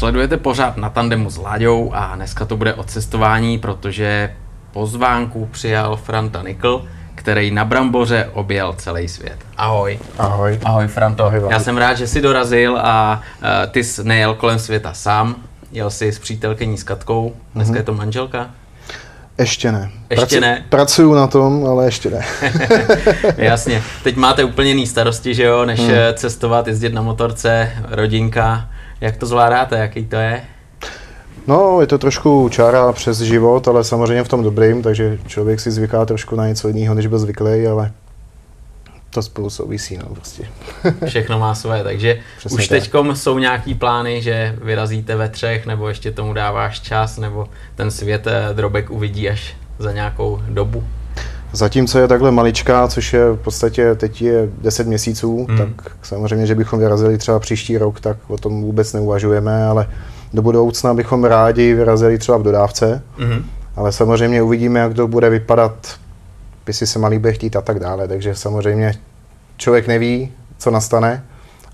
Sledujete pořád na tandemu s Láďou a dneska to bude o cestování, protože pozvánku přijal Franta Nikl, který na Bramboře objel celý svět. Ahoj. Ahoj. Ahoj Franto. Ahoj, Já jsem rád, že jsi dorazil a uh, ty jsi nejel kolem světa sám, jel jsi s přítelkyní s Katkou, dneska mm-hmm. je to manželka? Ještě ne. Ještě Pracu, ne? Pracuju na tom, ale ještě ne. Jasně. Teď máte úplně jiný starosti, že jo, než hmm. cestovat, jezdit na motorce, rodinka. Jak to zvládáte, jaký to je? No, je to trošku čára přes život, ale samozřejmě v tom dobrým, takže člověk si zvyká trošku na něco jiného, než byl zvyklý, ale to spolu souvisí, no prostě. Všechno má své, takže Přesně už teď jsou nějaký plány, že vyrazíte ve třech, nebo ještě tomu dáváš čas, nebo ten svět eh, drobek uvidí až za nějakou dobu? Zatímco je takhle maličká, což je v podstatě teď je 10 měsíců, hmm. tak samozřejmě, že bychom vyrazili třeba příští rok, tak o tom vůbec neuvažujeme, ale do budoucna bychom rádi vyrazili třeba v dodávce, hmm. ale samozřejmě uvidíme, jak to bude vypadat jestli se malý bude chtít a tak dále. Takže samozřejmě člověk neví, co nastane,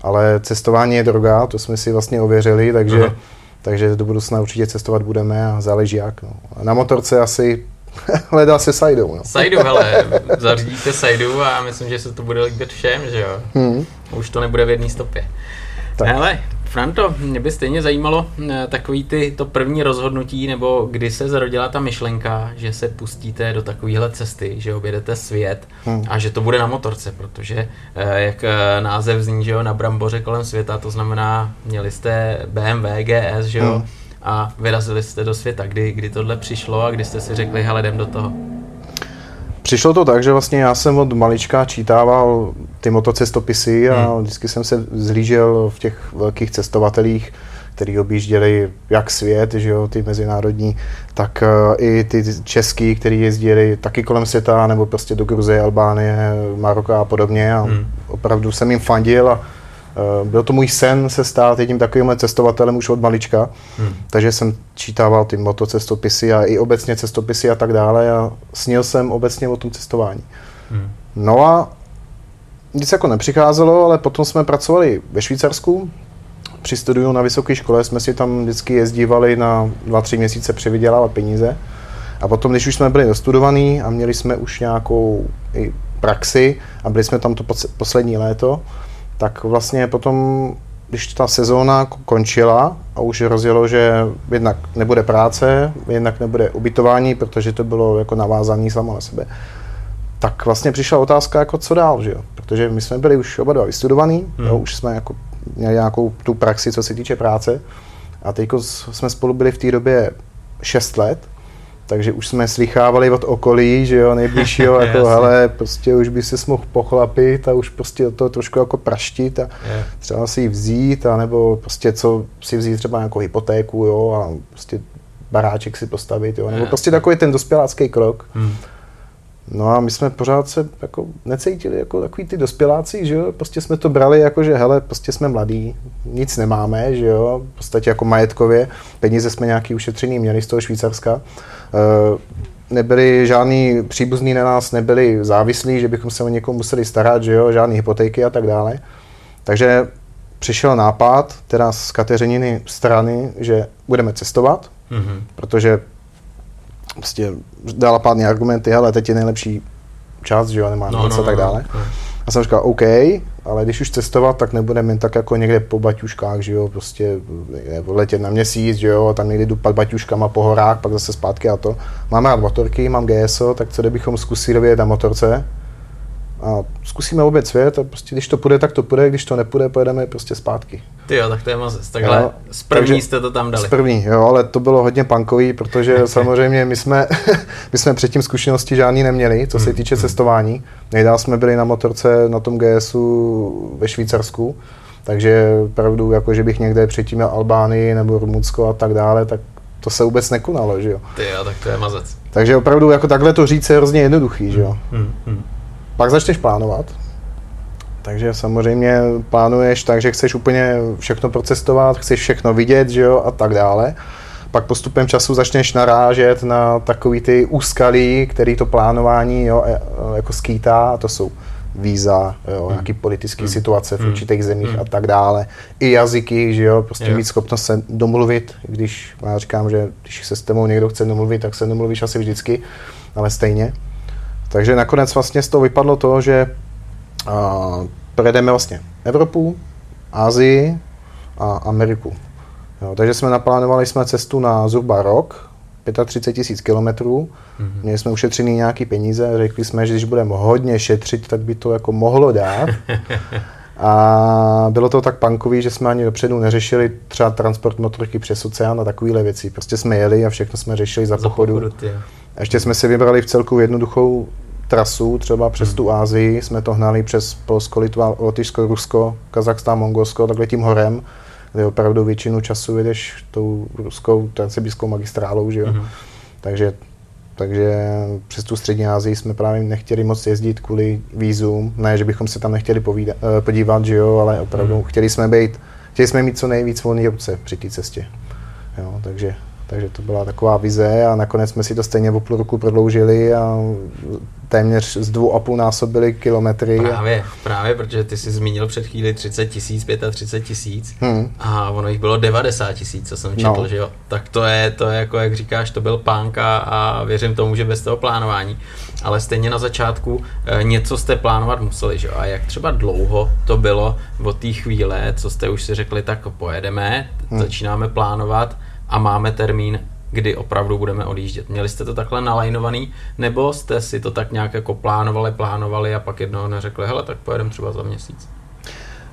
ale cestování je droga, to jsme si vlastně ověřili, takže, uh-huh. takže do budoucna určitě cestovat budeme a záleží jak. No. Na motorce asi hledá se Sajdou. No. Sajdu, hele, zařídíte Sajdu a myslím, že se to bude líbit všem, že jo? Hmm. Už to nebude v jedné stopě. Tak. Hele, Franto, mě by stejně zajímalo eh, takový ty to první rozhodnutí, nebo kdy se zrodila ta myšlenka, že se pustíte do takovéhle cesty, že objedete svět hmm. a že to bude na motorce, protože eh, jak eh, název zní, že jo, na bramboře kolem světa, to znamená, měli jste BMW GS, že jo, hmm. A vyrazili jste do světa. Kdy, kdy tohle přišlo a kdy jste si řekli, hele, jdem do toho? Přišlo to tak, že vlastně já jsem od malička čítával ty motocestopisy a hmm. vždycky jsem se zhlížel v těch velkých cestovatelích, který objížděli jak svět, že jo, ty mezinárodní, tak uh, i ty český, který jezdili taky kolem světa, nebo prostě do Gruzie, Albánie, Maroka a podobně. A hmm. opravdu jsem jim fandil a byl to můj sen se stát jedním takovým cestovatelem už od malička, hmm. takže jsem čítával ty motocestopisy a i obecně cestopisy a tak dále a snil jsem obecně o tom cestování. Hmm. No a nic jako nepřicházelo, ale potom jsme pracovali ve Švýcarsku, při studiu na vysoké škole jsme si tam vždycky jezdívali na dva, tři měsíce převydělávat peníze. A potom, když už jsme byli dostudovaní a měli jsme už nějakou i praxi a byli jsme tam to poslední léto, tak vlastně potom, když ta sezóna končila a už rozjelo, že jednak nebude práce, jednak nebude ubytování, protože to bylo jako navázané samo na sebe, tak vlastně přišla otázka, jako co dál, že jo? Protože my jsme byli už oba dva vystudovaní, hmm. jo, už jsme jako měli nějakou tu praxi, co se týče práce. A teď jsme spolu byli v té době 6 let takže už jsme slychávali od okolí, že jo, nejbližšího, jako hele, prostě už by se mohl pochlapit a už prostě to trošku jako praštit a yeah. třeba si ji vzít, a nebo prostě co si vzít třeba nějakou hypotéku, jo, a prostě baráček si postavit, jo, nebo yeah. prostě takový ten dospělácký krok. Hmm. No a my jsme pořád se jako necítili jako takový ty dospěláci, že jo, prostě jsme to brali jako, že hele, prostě jsme mladí, nic nemáme, že jo, v podstatě jako majetkově, peníze jsme nějaký ušetřený měli z toho Švýcarska, e, nebyli žádný příbuzní na nás, nebyli závislí, že bychom se o někoho museli starat, že jo, žádné hypotéky a tak dále. Takže přišel nápad, teda z Kateřininy strany, že budeme cestovat, mm-hmm. protože prostě dala pádný argumenty, ale teď je nejlepší čas, že jo, nemá no, nic no, a tak no, dále. No, no. A jsem říkal, OK, ale když už cestovat, tak nebudeme jen tak jako někde po baťuškách, že jo, prostě letět na měsíc, že jo, a tam někdy dupat baťuškama po horách, pak zase zpátky a to. Mám rád motorky, mám GSO, tak co kdybychom zkusili vyjet na motorce, a zkusíme obět svět a prostě když to půjde, tak to půjde, když to nepůjde, pojedeme prostě zpátky. Ty jo, tak to je mazec. Takhle jo, z první takže, jste to tam dali. Z první, jo, ale to bylo hodně punkový, protože samozřejmě my jsme, my jsme předtím zkušenosti žádný neměli, co se hmm, týče hmm. cestování. Nejdál jsme byli na motorce na tom GSu ve Švýcarsku, takže pravdu, jako že bych někde předtím měl Albánii nebo Rumunsko a tak dále, tak to se vůbec nekonalo, že jo. Ty jo, tak to je mazec. Takže opravdu jako takhle to říct je hrozně jednoduchý, že jo. Hmm, hmm. Pak začneš plánovat. Takže samozřejmě plánuješ tak, že chceš úplně všechno procestovat, chceš všechno vidět, že jo, a tak dále. Pak postupem času začneš narážet na takový ty úskalí, který to plánování jo, e, jako skýtá, a to jsou víza, jo, hmm. nějaký politické hmm. situace v hmm. určitých zemích hmm. a tak dále. I jazyky, že jo, prostě mít schopnost se domluvit, když já říkám, že když se s tebou někdo chce domluvit, tak se domluvíš asi vždycky, ale stejně. Takže nakonec vlastně z toho vypadlo to, že uh, projedeme vlastně Evropu, Asii a Ameriku. Jo, takže jsme naplánovali jsme cestu na zhruba rok, 35 tisíc kilometrů. Mm-hmm. Měli jsme ušetřený nějaký peníze řekli jsme, že když budeme hodně šetřit, tak by to jako mohlo dát. A bylo to tak punkový, že jsme ani dopředu neřešili třeba transport motorky přes oceán a takovéhle věci. Prostě jsme jeli a všechno jsme řešili za, za pochodu. pochodu a ještě jsme si vybrali v celku jednoduchou trasu, třeba přes hmm. tu Ázii, jsme to hnali přes Polsko, Litva, Lotyšsko, Rusko, Kazachstán, Mongolsko, takhle tím horem, kde opravdu většinu času jedeš tou ruskou transsibírskou magistrálou, že jo. Hmm. Takže, takže přes tu střední Asii jsme právě nechtěli moc jezdit kvůli vízům, ne, že bychom se tam nechtěli povídat, eh, podívat, že jo, ale opravdu hmm. chtěli jsme být, chtěli jsme mít co nejvíc volný ruce při té cestě. Jo, takže takže to byla taková vize a nakonec jsme si to stejně o půl roku prodloužili a téměř z dvou a půl násobili kilometry. Právě, právě, protože ty jsi zmínil před chvíli 30 tisíc, 35 tisíc hmm. a ono jich bylo 90 tisíc, co jsem četl, no. že jo. Tak to je, to je jako, jak říkáš, to byl pánka a věřím tomu, že bez toho plánování. Ale stejně na začátku e, něco jste plánovat museli, že jo. A jak třeba dlouho to bylo od té chvíle, co jste už si řekli, tak pojedeme, hmm. začínáme plánovat a máme termín, kdy opravdu budeme odjíždět. Měli jste to takhle nalajnovaný, nebo jste si to tak nějak jako plánovali, plánovali a pak jednoho neřekli, hele, tak pojedeme třeba za měsíc?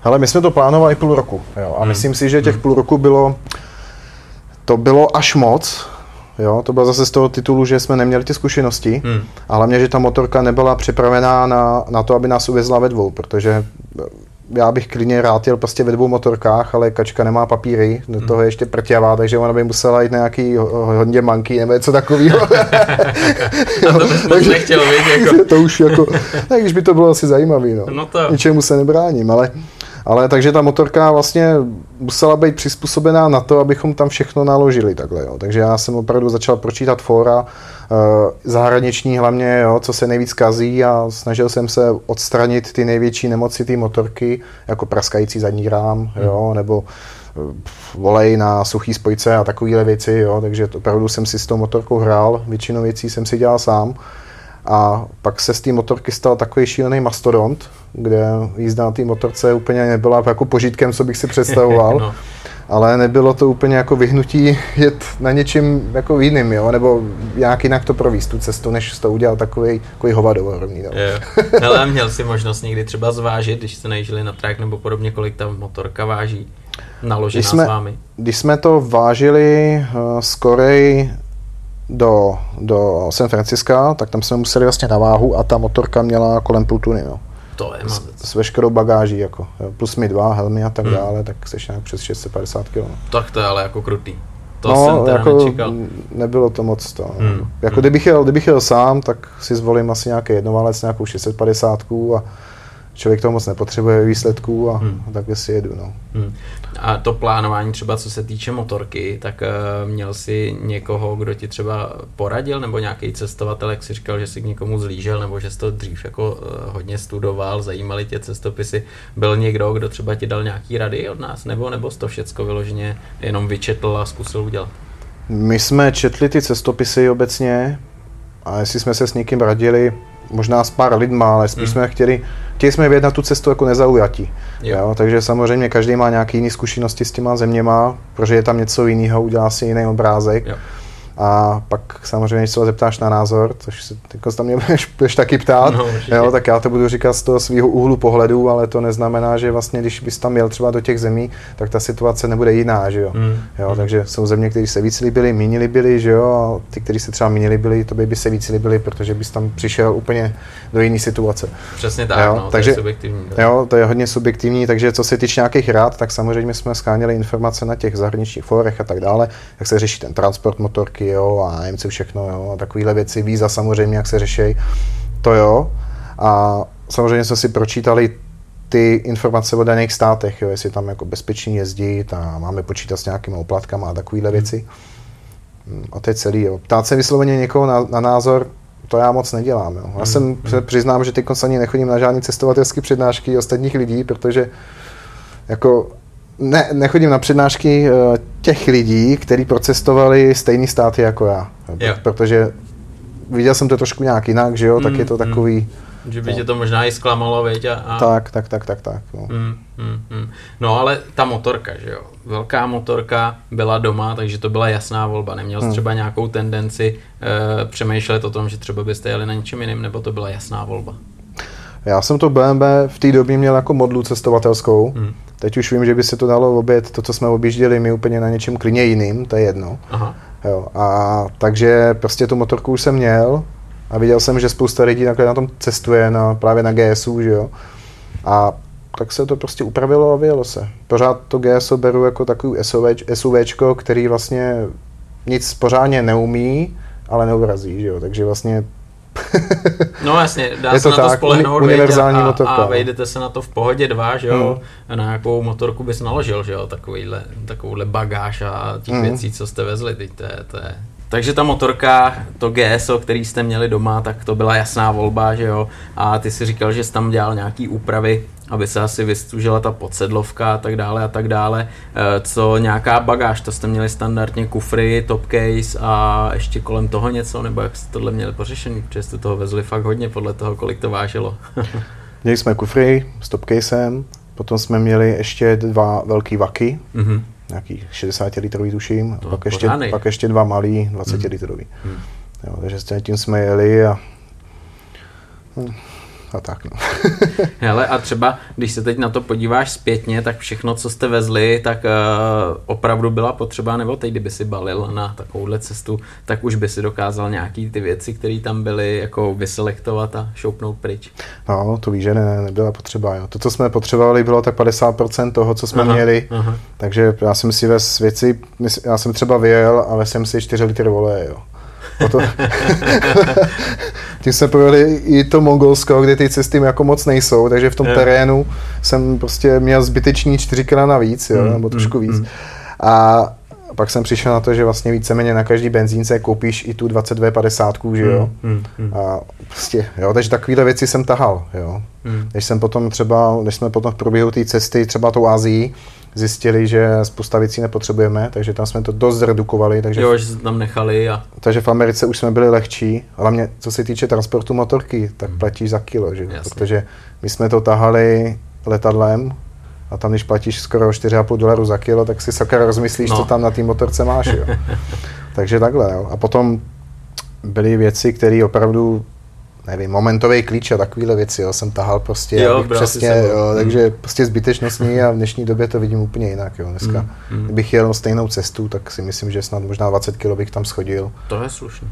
Hele, my jsme to plánovali půl roku, jo, a hmm. myslím si, že těch hmm. půl roku bylo, to bylo až moc, Jo, to bylo zase z toho titulu, že jsme neměli ty zkušenosti, hmm. a hlavně, že ta motorka nebyla připravená na, na to, aby nás uvězla ve dvou, protože já bych klidně rád jel prostě ve dvou motorkách, ale kačka nemá papíry, do toho je ještě prťavá, takže ona by musela jít na nějaký hodně manky nebo něco takového. to takže, nechtěl vědět. Jako. to už jako, tak když by to bylo asi zajímavé, no. no to... Ničemu se nebráním, ale, ale takže ta motorka vlastně musela být přizpůsobená na to, abychom tam všechno naložili takhle, jo. Takže já jsem opravdu začal pročítat fora, Eh, zahraniční hlavně, jo, co se nejvíc kazí a snažil jsem se odstranit ty největší nemoci té motorky, jako praskající zadní rám, hmm. jo, nebo eh, volej na suchý spojce a takovéhle věci, jo, takže to, opravdu jsem si s tou motorkou hrál, většinu věcí jsem si dělal sám. A pak se z té motorky stal takový šílený mastodont, kde jízda na té motorce úplně nebyla jako požitkem, co bych si představoval. no ale nebylo to úplně jako vyhnutí jet na něčím jako jiným, jo? nebo nějak jinak to províst tu cestu, než to udělal takový, takový hovado rovný. No. Ale měl si možnost někdy třeba zvážit, když jste nejížděli na track nebo podobně, kolik ta motorka váží naložená když jsme, s vámi? Když jsme to vážili uh, z Korej do, do San Franciska, tak tam jsme museli vlastně na váhu a ta motorka měla kolem půl tuny. No. To je s, s veškerou bagáží, jako, plus mi dva, helmy a tak hmm. dále, tak seš nějak přes 650 kg. Tak to je ale jako krutý. To no, jsem teda jako nečekal. nebylo to moc to. Hmm. Jako hmm. kdybych jel, kdybych jel sám, tak si zvolím asi nějaký jednoválec, nějakou 650 a člověk to moc nepotřebuje výsledků a, hmm. takhle si jedu. No. Hmm. A to plánování třeba co se týče motorky, tak uh, měl si někoho, kdo ti třeba poradil, nebo nějaký cestovatel, jak si říkal, že si k někomu zlížel, nebo že jsi to dřív jako uh, hodně studoval, zajímali tě cestopisy. Byl někdo, kdo třeba ti dal nějaký rady od nás, nebo nebo jsi to všecko vyloženě jenom vyčetl a zkusil udělat? My jsme četli ty cestopisy obecně a jestli jsme se s někým radili, možná s pár lidma, ale spíš hmm. jsme chtěli, chtěli jsme vědět na tu cestu jako nezaujatí. Jo. Jo, takže samozřejmě každý má nějaké jiné zkušenosti s těma zeměma, protože je tam něco jiného, udělá si jiný obrázek. Jo. A pak samozřejmě, když se zeptáš na názor, což se jako tam mě budeš, budeš taky ptát, no, jo, tak já to budu říkat z toho svého úhlu pohledu, ale to neznamená, že vlastně, když bys tam jel třeba do těch zemí, tak ta situace nebude jiná, že jo. Mm. jo mm. Takže jsou země, které se víc líbily, méně líbily, že jo, a ty, kteří se třeba méně líbily, to by, by se víc líbily, protože bys tam přišel úplně do jiné situace. Přesně tak, jo, no, takže, to je subjektivní. Tak. Jo, to je hodně subjektivní, takže co se týče nějakých rád, tak samozřejmě jsme skáněli informace na těch zahraničních forech a tak dále, jak se řeší ten transport motorky, banky, jo, a nevím co všechno, jo, a takovéhle věci, víza samozřejmě, jak se řeší, to jo. A samozřejmě jsme si pročítali ty informace o daných státech, jo, jestli tam jako bezpečný jezdit a máme počítat s nějakými oplatkama a takovéhle hmm. věci. A to je celý. Jo. Ptát se vysloveně někoho na, na názor, to já moc nedělám. Jo. Já hmm. jsem hmm. přiznám, že teď ani nechodím na žádné cestovatelské přednášky ostatních lidí, protože jako ne, nechodím na přednášky uh, těch lidí, kteří procestovali stejný státy jako já. Jo. Protože viděl jsem to trošku nějak jinak, že jo, tak je to hmm, takový... Že by no. tě to možná i zklamalo, veď? A, a... Tak, tak, tak, tak, tak. No. Mm, mm, mm. no ale ta motorka, že jo, velká motorka byla doma, takže to byla jasná volba. Neměl jsi mm. třeba nějakou tendenci e, přemýšlet o tom, že třeba byste jeli na něčem jiném, nebo to byla jasná volba? Já jsem to BMW v té době měl jako modlu cestovatelskou. Mm. Teď už vím, že by se to dalo obět, to, co jsme objížděli my úplně na něčem klidně jiným, to je jedno. Aha. Jo, a takže prostě tu motorku už jsem měl a viděl jsem, že spousta lidí takhle na tom cestuje, na, právě na GSU, že jo. A tak se to prostě upravilo a vyjelo se. Pořád to GSO beru jako takový SUV, SUVčko, který vlastně nic pořádně neumí, ale neurazí, že jo. Takže vlastně no jasně, dá je se to na to tak, spolehnout univerzální a, motorka, a no. vejdete se na to v pohodě dva, že jo, hmm. na jakou motorku bys naložil, že jo, takovýhle, takovouhle bagáž a těch hmm. věcí, co jste vezli, teď to je, to je takže ta motorka, to GSO, který jste měli doma, tak to byla jasná volba, že jo. A ty si říkal, že jsi tam dělal nějaký úpravy, aby se asi vystužila ta podsedlovka a tak dále a tak dále. Eh, co nějaká bagáž, to jste měli standardně kufry, top case a ještě kolem toho něco, nebo jak jste tohle měli pořešený, protože jste toho vezli fakt hodně podle toho, kolik to vážilo. měli jsme kufry s top casem, potom jsme měli ještě dva velký vaky, mm-hmm nějaký 60 litrový tuším, to pak, ještě, pak ještě dva malý 20 hmm. litrový. Hmm. Jo, takže s tím jsme jeli a hm, a tak. No. Hele, a třeba, když se teď na to podíváš zpětně, tak všechno, co jste vezli, tak uh, opravdu byla potřeba, nebo teď, kdyby si balil na takovouhle cestu, tak už by si dokázal nějaký ty věci, které tam byly, jako vyselektovat a šoupnout pryč. No, to víš, že ne, nebyla potřeba. Jo. To, co jsme potřebovali, bylo tak 50% toho, co jsme aha, měli. Aha. Takže já jsem si ves věci, já jsem třeba vyjel, ale jsem si 4 litry voleje, jo. Potom, tím jsme projeli i to Mongolsko, kde ty cesty jako moc nejsou, takže v tom je. terénu jsem prostě měl zbytečný čtyřikrát navíc, jo, mm, nebo trošku mm, víc. Mm. A pak jsem přišel na to, že vlastně víceméně na každý benzínce koupíš i tu 2250, že jo. Mm, mm, mm. A prostě, jo, takže takovéhle věci jsem tahal, jo. Mm. Když jsem potom třeba, když jsme potom v průběhu té cesty třeba tou Azii, zjistili, že spousta věcí nepotřebujeme, takže tam jsme to dost zredukovali. Takže jo, že tam nechali. A... Takže v Americe už jsme byli lehčí, ale mě, co se týče transportu motorky, tak hmm. platíš za kilo, že? protože my jsme to tahali letadlem a tam, když platíš skoro 4,5 dolaru za kilo, tak si sakra rozmyslíš, no. co tam na té motorce máš. Jo? takže takhle. Jo? A potom byly věci, které opravdu nevím, momentový klíč a takovéhle věci, jo, jsem tahal prostě, jo, přesně, jo, mm. takže prostě zbytečnostní a v dnešní době to vidím úplně jinak, jo, dneska. Mm, mm. Kdybych jel stejnou cestu, tak si myslím, že snad možná 20 kg bych tam schodil. To je slušný.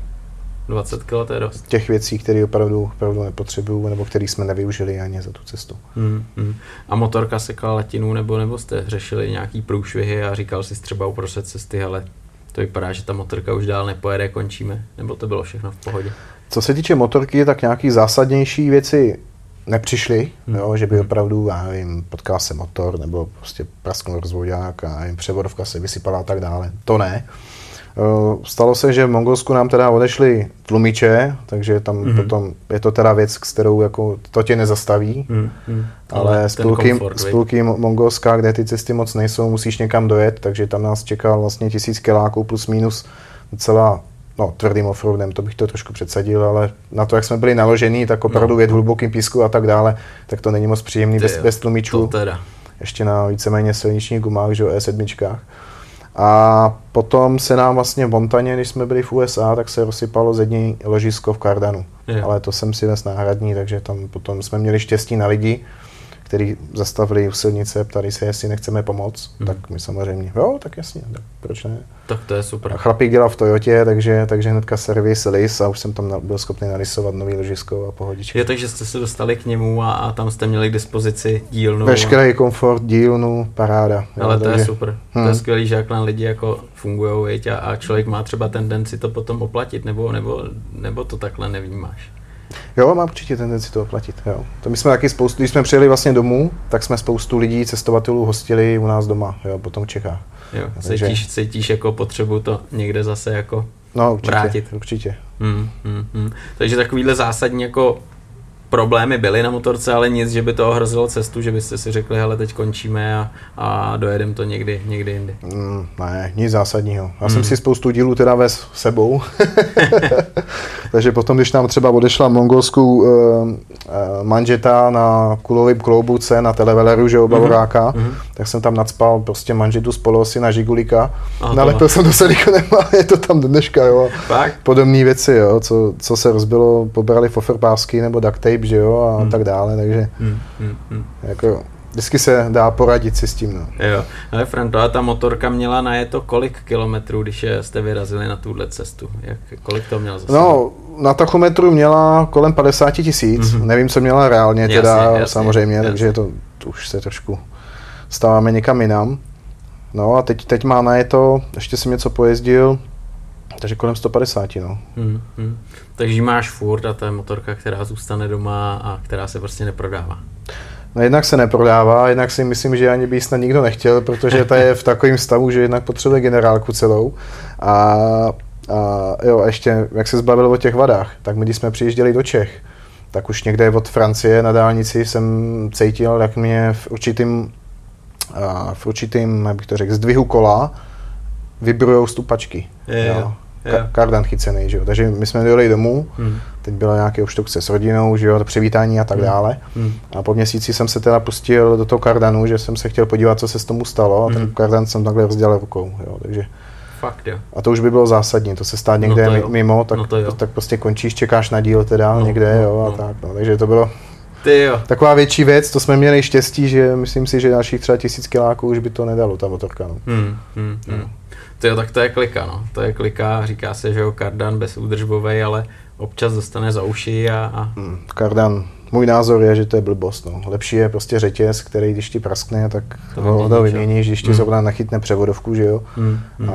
20 kg to je dost. Těch věcí, které opravdu, opravdu nepotřebuju, nebo které jsme nevyužili ani za tu cestu. Mm, mm. A motorka sekala latinu, nebo, nebo jste řešili nějaký průšvihy a říkal jsi třeba uprostřed cesty, ale to vypadá, že ta motorka už dál nepojede, končíme, nebo to bylo všechno v pohodě? Co se týče motorky, tak nějaký zásadnější věci nepřišly, hmm. jo, že by opravdu, já nevím, potkal se motor, nebo prostě prasknul rozvodák a nevím, převodovka se vysypala a tak dále. To ne. Stalo se, že v Mongolsku nám teda odešly tlumiče, takže tam mm-hmm. potom je to teda věc, s kterou jako to tě nezastaví, mm-hmm. ale spolky, spolky Mongolska, kde ty cesty moc nejsou, musíš někam dojet, takže tam nás čekal vlastně tisíc kiláků plus minus docela no, tvrdým offroadem, to bych to trošku předsadil, ale na to, jak jsme byli naložení, tak opravdu no. v hlubokým písku a tak dále, tak to není moc příjemný bez, bez tlumičů. Ještě na víceméně silničních gumách, že E7. A potom se nám vlastně v Montaně, když jsme byli v USA, tak se rozsypalo zední ložisko v Cardanu. Je. Ale to jsem si ves náhradní, takže tam potom jsme měli štěstí na lidi, který zastavili u silnice, ptali se, jestli nechceme pomoct, hmm. tak my samozřejmě, jo, tak jasně, tak proč ne. Tak to je super. A chlapík dělal v Toyotě, takže, takže hnedka servis LIS a už jsem tam byl schopný narysovat nový ložisko a pohodičky. Je takže jste se dostali k němu a, a tam jste měli k dispozici dílnu. Veškerý a... komfort, dílnu, paráda. Ale jo, to takže... je super. Hmm. To je hmm. skvělý, že jakhle lidi jako fungují a, a člověk má třeba tendenci to potom oplatit, nebo, nebo, nebo to takhle nevnímáš. Jo, mám určitě tendenci to platit. Jo. To my jsme taky spoustu, když jsme přijeli vlastně domů, tak jsme spoustu lidí, cestovatelů hostili u nás doma, jo, potom v Čechách. Jo, Takže... cítíš, cítíš jako potřebu to někde zase jako no, určitě, vrátit. Určitě. Hmm, hmm, hmm. Takže takovýhle zásadní jako problémy byly na motorce, ale nic, že by to ohrozilo cestu, že byste si řekli, hele, teď končíme a, a dojedeme to někdy, někdy jindy. Mm, ne, nic zásadního. Já mm. jsem si spoustu dílů teda vez sebou. Takže potom, když nám třeba odešla mongolskou uh, uh, manžeta na kulovém kloubuce na televeleru, že obavoráka, mm-hmm. Tak jsem tam nadspal prostě manžetu z polosy na žigulika. Nalepil jsem do silikonem a je to tam do dneška, jo. Fakt? Podobné věci, jo, co, co se rozbilo, pobrali foferpásky nebo duct tape, že jo, a hmm. tak dále, takže hmm. Hmm. Hmm. jako vždycky se dá poradit si s tím. No. Jo, ale Franto, a ta motorka měla na je to kolik kilometrů, když jste vyrazili na tuhle cestu? Jak, kolik to měl zase? No, na tachometru měla kolem 50 tisíc, mm-hmm. nevím, co měla reálně jasně, teda, jasně, samozřejmě, jasně. takže to, to už se trošku stáváme někam jinam. No a teď, teď má na je to, ještě jsem něco pojezdil, takže kolem 150, no. Hmm, hmm. Takže máš furt a to je motorka, která zůstane doma a která se prostě neprodává. No jednak se neprodává, jednak si myslím, že ani by snad nikdo nechtěl, protože ta je v takovém stavu, že jednak potřebuje generálku celou. A, a jo, a ještě, jak se zbavil o těch vadách, tak my, když jsme přijížděli do Čech, tak už někde od Francie na dálnici jsem cítil, jak mě v určitým, v určitým, jak bych to řekl, zdvihu kola vybrujou stupačky. Je, jo yeah. kardan chycený, že jo. Takže my jsme dojeli domů, hmm. teď byla nějaký obštrukce s rodinou, že jo, to přivítání a tak hmm. dále. Hmm. A po měsíci jsem se teda pustil do toho kardanu, že jsem se chtěl podívat, co se s tomu stalo a hmm. ten kardan jsem takhle rozdělal rukou, jo, takže Fakt, jo. A to už by bylo zásadní, to se stát někde no mimo, tak, no to tak prostě končíš, čekáš na díl teda no, někde, no, jo, a no. tak, no, takže to bylo Ty jo. taková větší věc, to jsme měli štěstí, že myslím si, že dalších třeba tisíc kiláků už by to nedalo, ta motorka, no. Hmm, hmm, hmm. Tyjo, tak to je klika, no. To je klika, říká se, že jo, kardan údržbovej, ale občas dostane za uši a... a... Hmm, kardan můj názor je, že to je blbost. No. Lepší je prostě řetěz, který když ti praskne, tak to ho, ho vyměníš, když ti mm. zrovna nachytne převodovku, že jo. Mm. Mm. A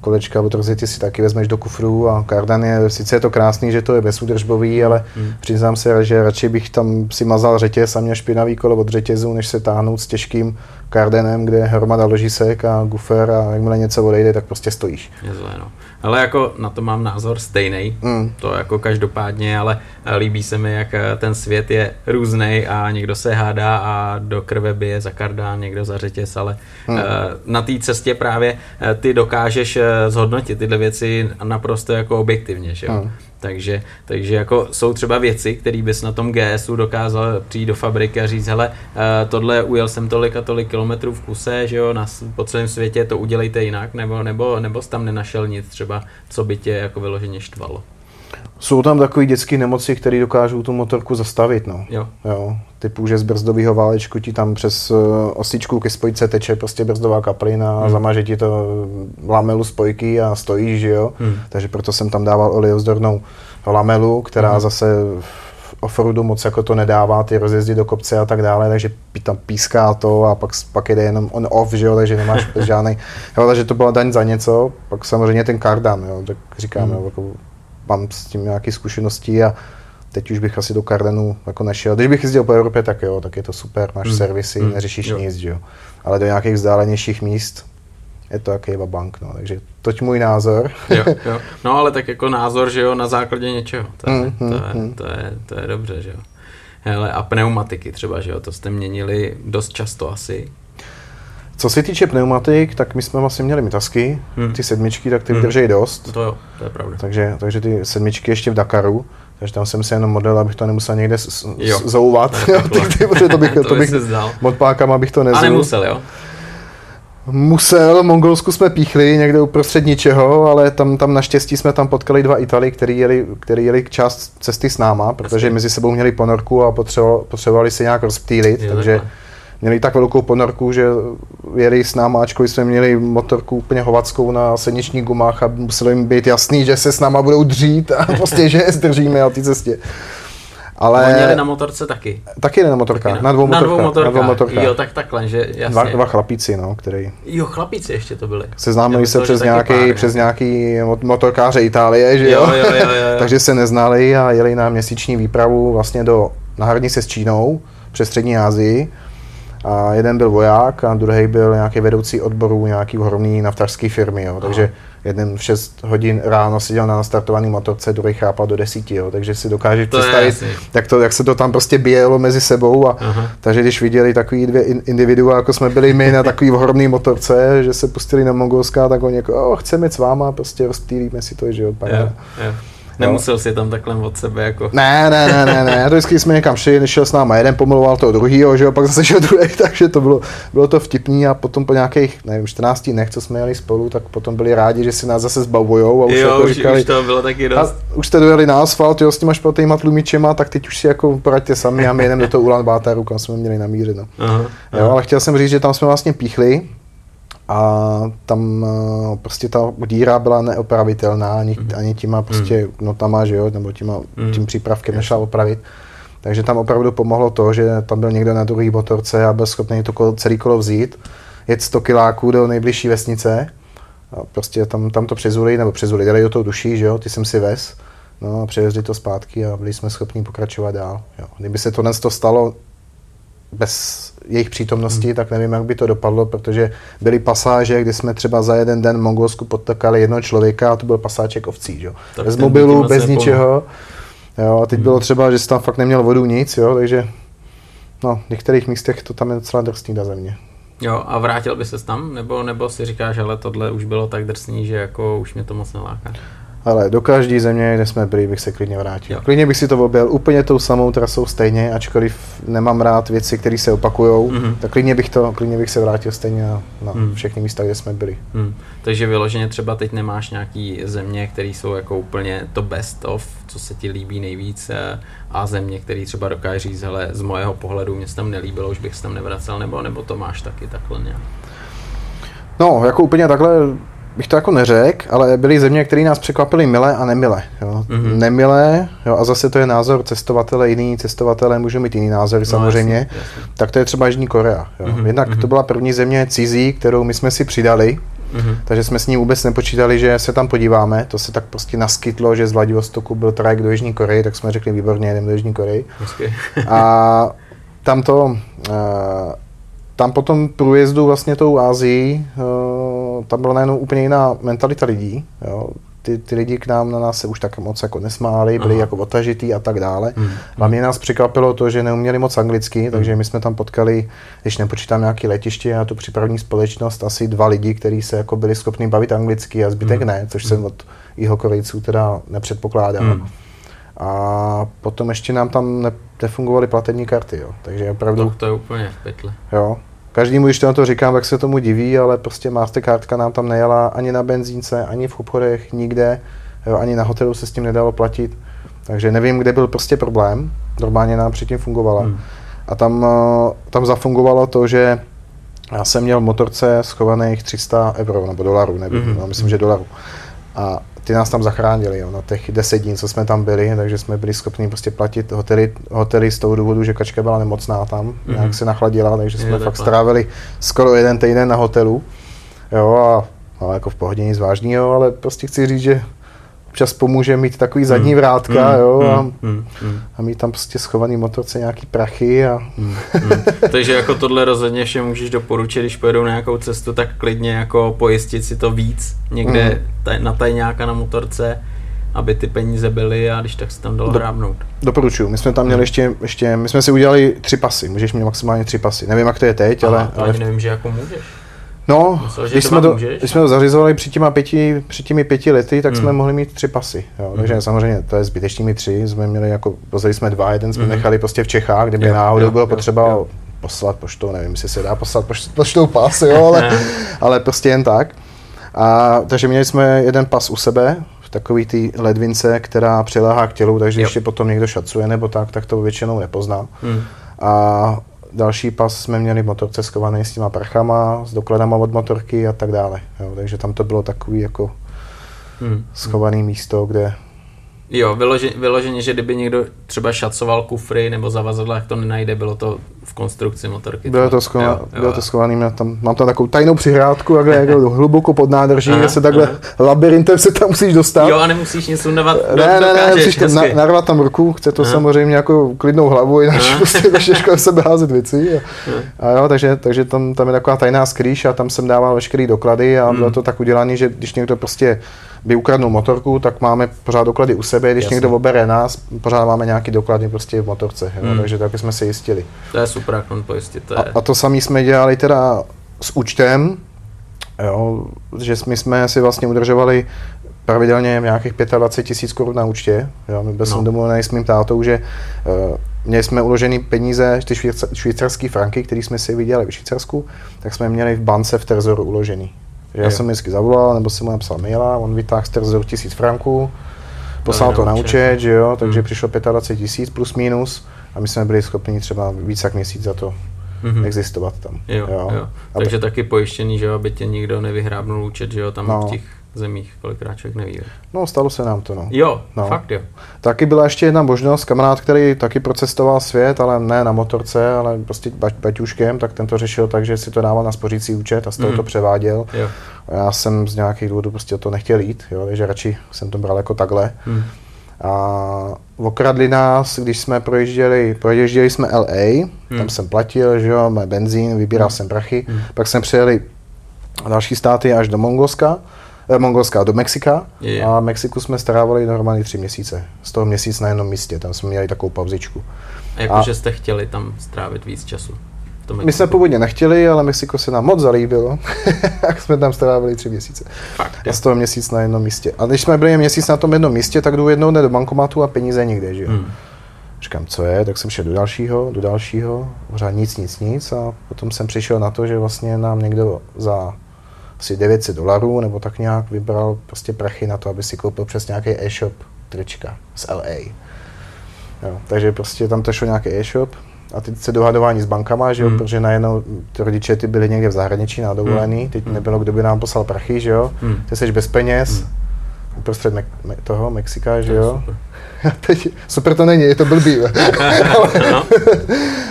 kolečka od rozjetí si taky vezmeš do kufru a kardan je, sice je to krásný, že to je bezúdržbový, ale mm. přiznám se, že radši bych tam si mazal řetěz a měl špinavý kolo od řetězu, než se táhnout s těžkým kardenem, kde je hromada ložisek a gufer a jakmile něco odejde, tak prostě stojíš. Je zlé, no. Ale jako na to mám názor stejný, mm. to jako každopádně, ale líbí se mi, jak eh, ten svět je různý a někdo se hádá a do krve bije za kardán, někdo za řetěz, ale mm. na té cestě právě eh, ty dokážeš zhodnotit tyhle věci naprosto jako objektivně, že jo? Mm. Takže, takže jako jsou třeba věci, které bys na tom GSu dokázal přijít do fabriky a říct, hele, eh, tohle ujel jsem tolik a tolik kilometrů v kuse, že jo, na, po celém světě to udělejte jinak, nebo, nebo, nebo jsi tam nenašel nic třeba, co by tě jako vyloženě štvalo. Jsou tam takové dětské nemoci, které dokážou tu motorku zastavit. No. Jo. Jo. Typu, že z brzdového válečku ti tam přes uh, osičku ke spojce teče prostě brzdová kaplina hmm. a zamaže ti to lamelu spojky a stojíš, že jo. Hmm. Takže proto jsem tam dával oleozdornou lamelu, která hmm. zase v offroadu moc jako to nedává, ty rozjezdy do kopce a tak dále, takže tam píská to a pak, pak jde jenom on off, že jo, takže nemáš žádný, jo, takže to byla daň za něco, pak samozřejmě ten kardan, jo, tak říkám, hmm. jo, jako mám s tím nějaké zkušenosti a teď už bych asi do Cardenu jako nešel. Když bych jezdil po Evropě, tak jo, tak je to super, máš mm. servisy, mm. neřešíš jo. nic, jo. Ale do nějakých vzdálenějších míst je to jaký bank, no. Takže toť můj názor. jo, jo. No ale tak jako názor, že jo, na základě něčeho. To je, mm, to je, mm. to je, to je dobře, že jo. Hele, a pneumatiky třeba, že jo, to jste měnili dost často asi. Co se týče pneumatik, tak my jsme vlastně měli mitasky, hmm. ty sedmičky, tak ty hmm. vydržejí dost. To jo, to je pravda. Takže, takže ty sedmičky ještě v Dakaru, takže tam jsem si jenom model, abych to nemusel někde zouvat. ty, protože to bych, to, to bych mod pákama bych to nezul. A nemusel, jo? Musel, Mongolsku jsme píchli někde uprostřed ničeho, ale tam, tam naštěstí jsme tam potkali dva Italy, který jeli, který jeli část cesty s náma, protože mezi sebou měli ponorku a potřebovali, potřebovali si nějak rozptýlit, takže takhle měli tak velkou ponorku, že jeli s náma, ačkoliv jsme měli motorku úplně hovackou na sedničních gumách a muselo jim být jasný, že se s náma budou dřít a prostě, že je zdržíme na té cestě. Ale... Oni jeli na motorce taky. Taky jeli na motorkách, na, na dvou motorkách. Na dvou motorkách. Na dvou motorkách. Jo, tak takhle, že jasně. Dva, dva chlapíci, no, který... Jo, chlapíci ještě to byli. Seznámili se přes nějaký, pár, přes nějaký motorkáře Itálie, že jo? jo, jo, jo, jo. Takže se neznali a jeli na měsíční výpravu vlastně do, na hranice s Čínou, přes střední Asii a jeden byl voják a druhý byl nějaký vedoucí odboru nějaký ohromný naftařský firmy. Jo. Takže jeden v 6 hodin ráno seděl na nastartovaný motorce, druhý chápal do desíti, jo. takže si dokážeš To představit, jak, to, jak se to tam prostě bějelo mezi sebou a Aha. takže když viděli takový dvě in- individua, jako jsme byli my na takový ohromný motorce, že se pustili na Mongolská, tak oni jako, oh, chceme s váma, prostě rozptýlíme si to, že jo. Nemusel si tam takhle od sebe jako... Ne, ne, ne, ne, ne, to vždycky jsme někam šli, šel s náma jeden, pomluval toho druhýho, že jo, pak zase šel druhý, takže to bylo, bylo to vtipný a potom po nějakých, nevím, 14 dnech, co jsme jeli spolu, tak potom byli rádi, že si nás zase zbavujou a už jo, jako už, říkali, už to bylo taky a dost. už jste dojeli na asfalt, jo, s těma špatnýma tlumičema, tak teď už si jako poraďte sami a my jdeme do toho Ulan Bátaru, kam jsme měli namířeno. Aha, Jo, ale chtěl jsem říct, že tam jsme vlastně píchli a tam eh, prostě ta díra byla neopravitelná ani, Mhm. ani těma prostě notama, že jo, nebo těma, Mhm. tím přípravkem nešla opravit. Takže tam opravdu pomohlo to, že tam byl někdo na druhé motorce a byl schopný to kolo, celý kolo vzít, jet 100 kiláků do nejbližší vesnice a prostě tam, tam to přezuli, nebo přezuli, dali do toho duší, že jo, ty jsem si vez, no a přivezli to zpátky a byli jsme schopni pokračovat dál. Jo. Kdyby se to dnes to stalo bez jejich přítomnosti, hmm. tak nevím, jak by to dopadlo, protože byly pasáže, kdy jsme třeba za jeden den v Mongolsku potkali jednoho člověka a to byl pasáček ovcí, jo. Tak bez mobilu, bez ničeho. Jo, a teď bylo třeba, že jsi tam fakt neměl vodu, nic, jo, takže no, v některých místech to tam je docela drsný na země. Jo, a vrátil by ses tam? Nebo, nebo si říkáš, ale tohle už bylo tak drsný, že jako už mě to moc neláká? Ale do každé země, kde jsme byli, bych se klidně vrátil. Jo. Klidně bych si to objel úplně tou samou trasou stejně, ačkoliv nemám rád věci, které se opakujou, Mhm. tak klidně bych, to, klidně bych se vrátil stejně na, na Mhm. všechny místa, kde jsme byli. Hmm. Takže vyloženě třeba teď nemáš nějaký země, které jsou jako úplně to best of, co se ti líbí nejvíc eh, a země, které třeba dokážeš říct, hele, z mojeho pohledu mě se tam nelíbilo, už bych se tam nevracel, nebo, nebo to máš taky takhle nějak. No, jako úplně takhle bych to jako neřekl, ale byly země, které nás překvapily milé a nemilé. Jo. Mhm. Mm-hmm. Nemilé, jo, a zase to je názor cestovatele, jiný cestovatele můžou mít jiný samozřejmě, No, jasně, jasně. tak to je třeba Jižní Korea. Jo. Mhm, Mm-hmm. Jednak mhm. to byla první země cizí, kterou my jsme si přidali, Mhm. takže jsme s ní vůbec nepočítali, že se tam podíváme. To se tak prostě naskytlo, že z Vladivostoku byl trajekt do Jižní Koreje, tak jsme řekli výborně, jdeme do Jižní Koreji. Hezky. A tam to, eh, tam po tom průjezdu vlastně tou Ázií, eh, tam byla najednou úplně jiná mentalita lidí. Jo. Ty, ty lidi k nám na nás se už tak moc jako nesmáli, byli Aha. jako otažitý a tak dále. Hmm. A mě nás překvapilo to, že neuměli moc anglicky, takže my jsme tam potkali, když nepočítám nějaké letiště a tu přípravní společnost, asi dva lidi, kteří se jako byli schopni bavit anglicky a zbytek Hmm. ne, což jsem od jeho Korejců teda nepředpokládal. Hmm. A potom ještě nám tam ne, nefungovaly platební karty, jo. Takže opravdu, To, to je úplně v pytli. jo. Každému, když to na to říkám, tak se tomu diví, ale prostě Mastercardka nám tam nejela ani na benzínce, ani v obchodech, nikde, jo, ani na hotelu se s tím nedalo platit. Takže nevím, kde byl prostě problém. Normálně nám předtím fungovala. Hmm. A tam, eh, tam zafungovalo to, že já jsem měl v motorce schovaných 300 euro nebo dolarů, nevím, Mhm. no, myslím, že dolarů. A ty nás tam zachránili jo, na těch 10 dní, co jsme tam byli, takže jsme byli schopni prostě platit hotely, hotely z toho důvodu, že kačka byla nemocná tam, Mhm. nějak se nachladila, takže Je jsme fakt takhle. strávili skoro jeden týden na hotelu. Jo, a no, jako v pohodě nic vážného, ale prostě chci říct, že občas pomůže mít takový zadní Hmm. vrátka, Hmm. jo, a, Hmm. Hmm. Hmm. a mít tam prostě schovaný motorce nějaký prachy a Hmm. Hmm. Takže jako tohle rozhodně všem můžeš doporučit, když pojedou na nějakou cestu, tak klidně jako pojistit si to víc někde Mhm. taj, na tajňáka na motorce, aby ty peníze byly a když tak se tam dalo Do- hrábnout. Doporučuju. My jsme tam měli ještě, ještě, my jsme si udělali tři pasy, můžeš mít maximálně tři pasy. Nevím, jak to je teď, ale, Aha, to ale ani nevím, že jako můžeš. No, Myslel, když jsme, to, když jsme to zařizovali před, těma pěti, před těmi pěti lety, tak Hmm. jsme mohli mít tři pasy. Jo. Takže samozřejmě to je zbytečný mít tři, jsme měli jako, pozvali jsme dva, jeden jsme Mhm. nechali prostě v Čechách, kdyby Jo, náhodou jo, bylo jo, potřeba jo. poslat poštou, nevím, jestli se dá poslat poš- poštou pas, jo, ale, ale prostě jen tak. A, takže měli jsme jeden pas u sebe, v takový ty ledvince, která přiléhá k tělu, takže Jo. ještě potom někdo šacuje nebo tak, tak to většinou nepozná. Hmm. A další pas jsme měli v motorce skovaný s těma prachama, s dokladama od motorky a tak dále. Jo, takže tam to bylo takový jako Hmm. schovaný místo, kde Jo, vyloženě, vyloženě, že kdyby někdo třeba šacoval kufry nebo zavazadla, jak to nenajde, bylo to v konstrukci motorky. Bylo to, schované, jo, jo. bylo to schované, mám tam, mám tam takovou tajnou přihrádku, takhle jako hluboko pod nádrží, kde se takhle aha. labirintem se tam musíš dostat. Jo, a nemusíš nic sundavat, do, ne, ne, ne, musíš tam na, narvat tam ruku, chce to aha. samozřejmě jako klidnou hlavu, jinak prostě těžko sebe házet věci. A, a jo, takže, takže tam, tam je taková tajná skrýš a tam jsem dával veškeré doklady a hmm. bylo to tak udělané, že když někdo prostě by ukradnul motorku, tak máme pořád doklady u sebe, když Jasně. někdo obere nás, pořád máme nějaký doklady prostě v motorce, hmm. jo, takže tak jsme se jistili. To je super, jak on pojistit. To je... a, a to samé jsme dělali teda s účtem, jo, že my jsme si vlastně udržovali pravidelně nějakých 25 tisíc korun na účtě. Jo, my byl no. jsem domluvený s mým tátou, že uh, měli jsme uložený peníze, ty švýcarské franky, které jsme si viděli v Švýcarsku, tak jsme měli v bance v Trezoru uložený. Já jsem vždycky zavolal, nebo jsem mu napsal maila, on vytáhl z tisíc franků, poslal to na účet, že jo, takže hmm. přišlo 25 tisíc plus minus a my jsme byli schopni třeba víc jak měsíc za to mm-hmm. existovat tam. Jo, jo. jo. Takže aby... taky pojištěný, že jo, aby tě nikdo nevyhrábnul účet, že jo, tam no. v těch zemích, kolikrát člověk neví. No, stalo se nám to, no. Jo, no. fakt jo. Taky byla ještě jedna možnost, kamarád, který taky procestoval svět, ale ne na motorce, ale prostě bať, baťuškem, tak ten to řešil tak, že si to dával na spořící účet a z toho mm. to převáděl. Jo. A já jsem z nějakých důvodů prostě to nechtěl jít, jo, takže radši jsem to bral jako takhle. Mm. A okradli nás, když jsme projížděli, projížděli jsme LA, hmm. tam jsem platil, že jo, benzín, vybíral hmm. jsem prachy, hmm. pak jsme přijeli další státy až do Mongolska, Mongolska do Mexika yeah. a Mexiku jsme strávali normálně tři měsíce. Z toho měsíc na jednom místě, tam jsme měli takovou pauzičku. A jakože jste chtěli tam strávit víc času? My jsme původně nechtěli, ale Mexiko se nám moc zalíbilo. tak jsme tam strávili tři měsíce. Fakt, a z toho měsíc na jednom místě. A když jsme byli měsíc na tom jednom místě, tak jdu jednou do bankomatu a peníze nikde, že jo. Hmm. Říkám, co je, tak jsem šel do dalšího, do dalšího, pořád nic, nic, nic a potom jsem přišel na to, že vlastně nám někdo za asi 900 dolarů nebo tak nějak vybral prostě prachy na to, aby si koupil přes nějaký e-shop trička z LA. Jo, takže prostě tam to šlo nějaký e-shop, a teď se dohadování s bankama, že jo, hmm. protože najednou ty rodiče ty byli někde v zahraničí na dovolený, hmm. teď hmm. nebylo, kdo by nám poslal prachy, že jo, hmm. ty jsi bez peněz, hmm. Uprostřed me- me- toho Mexika, že jo. Super. teď, super to není, je to blbý. ale, no.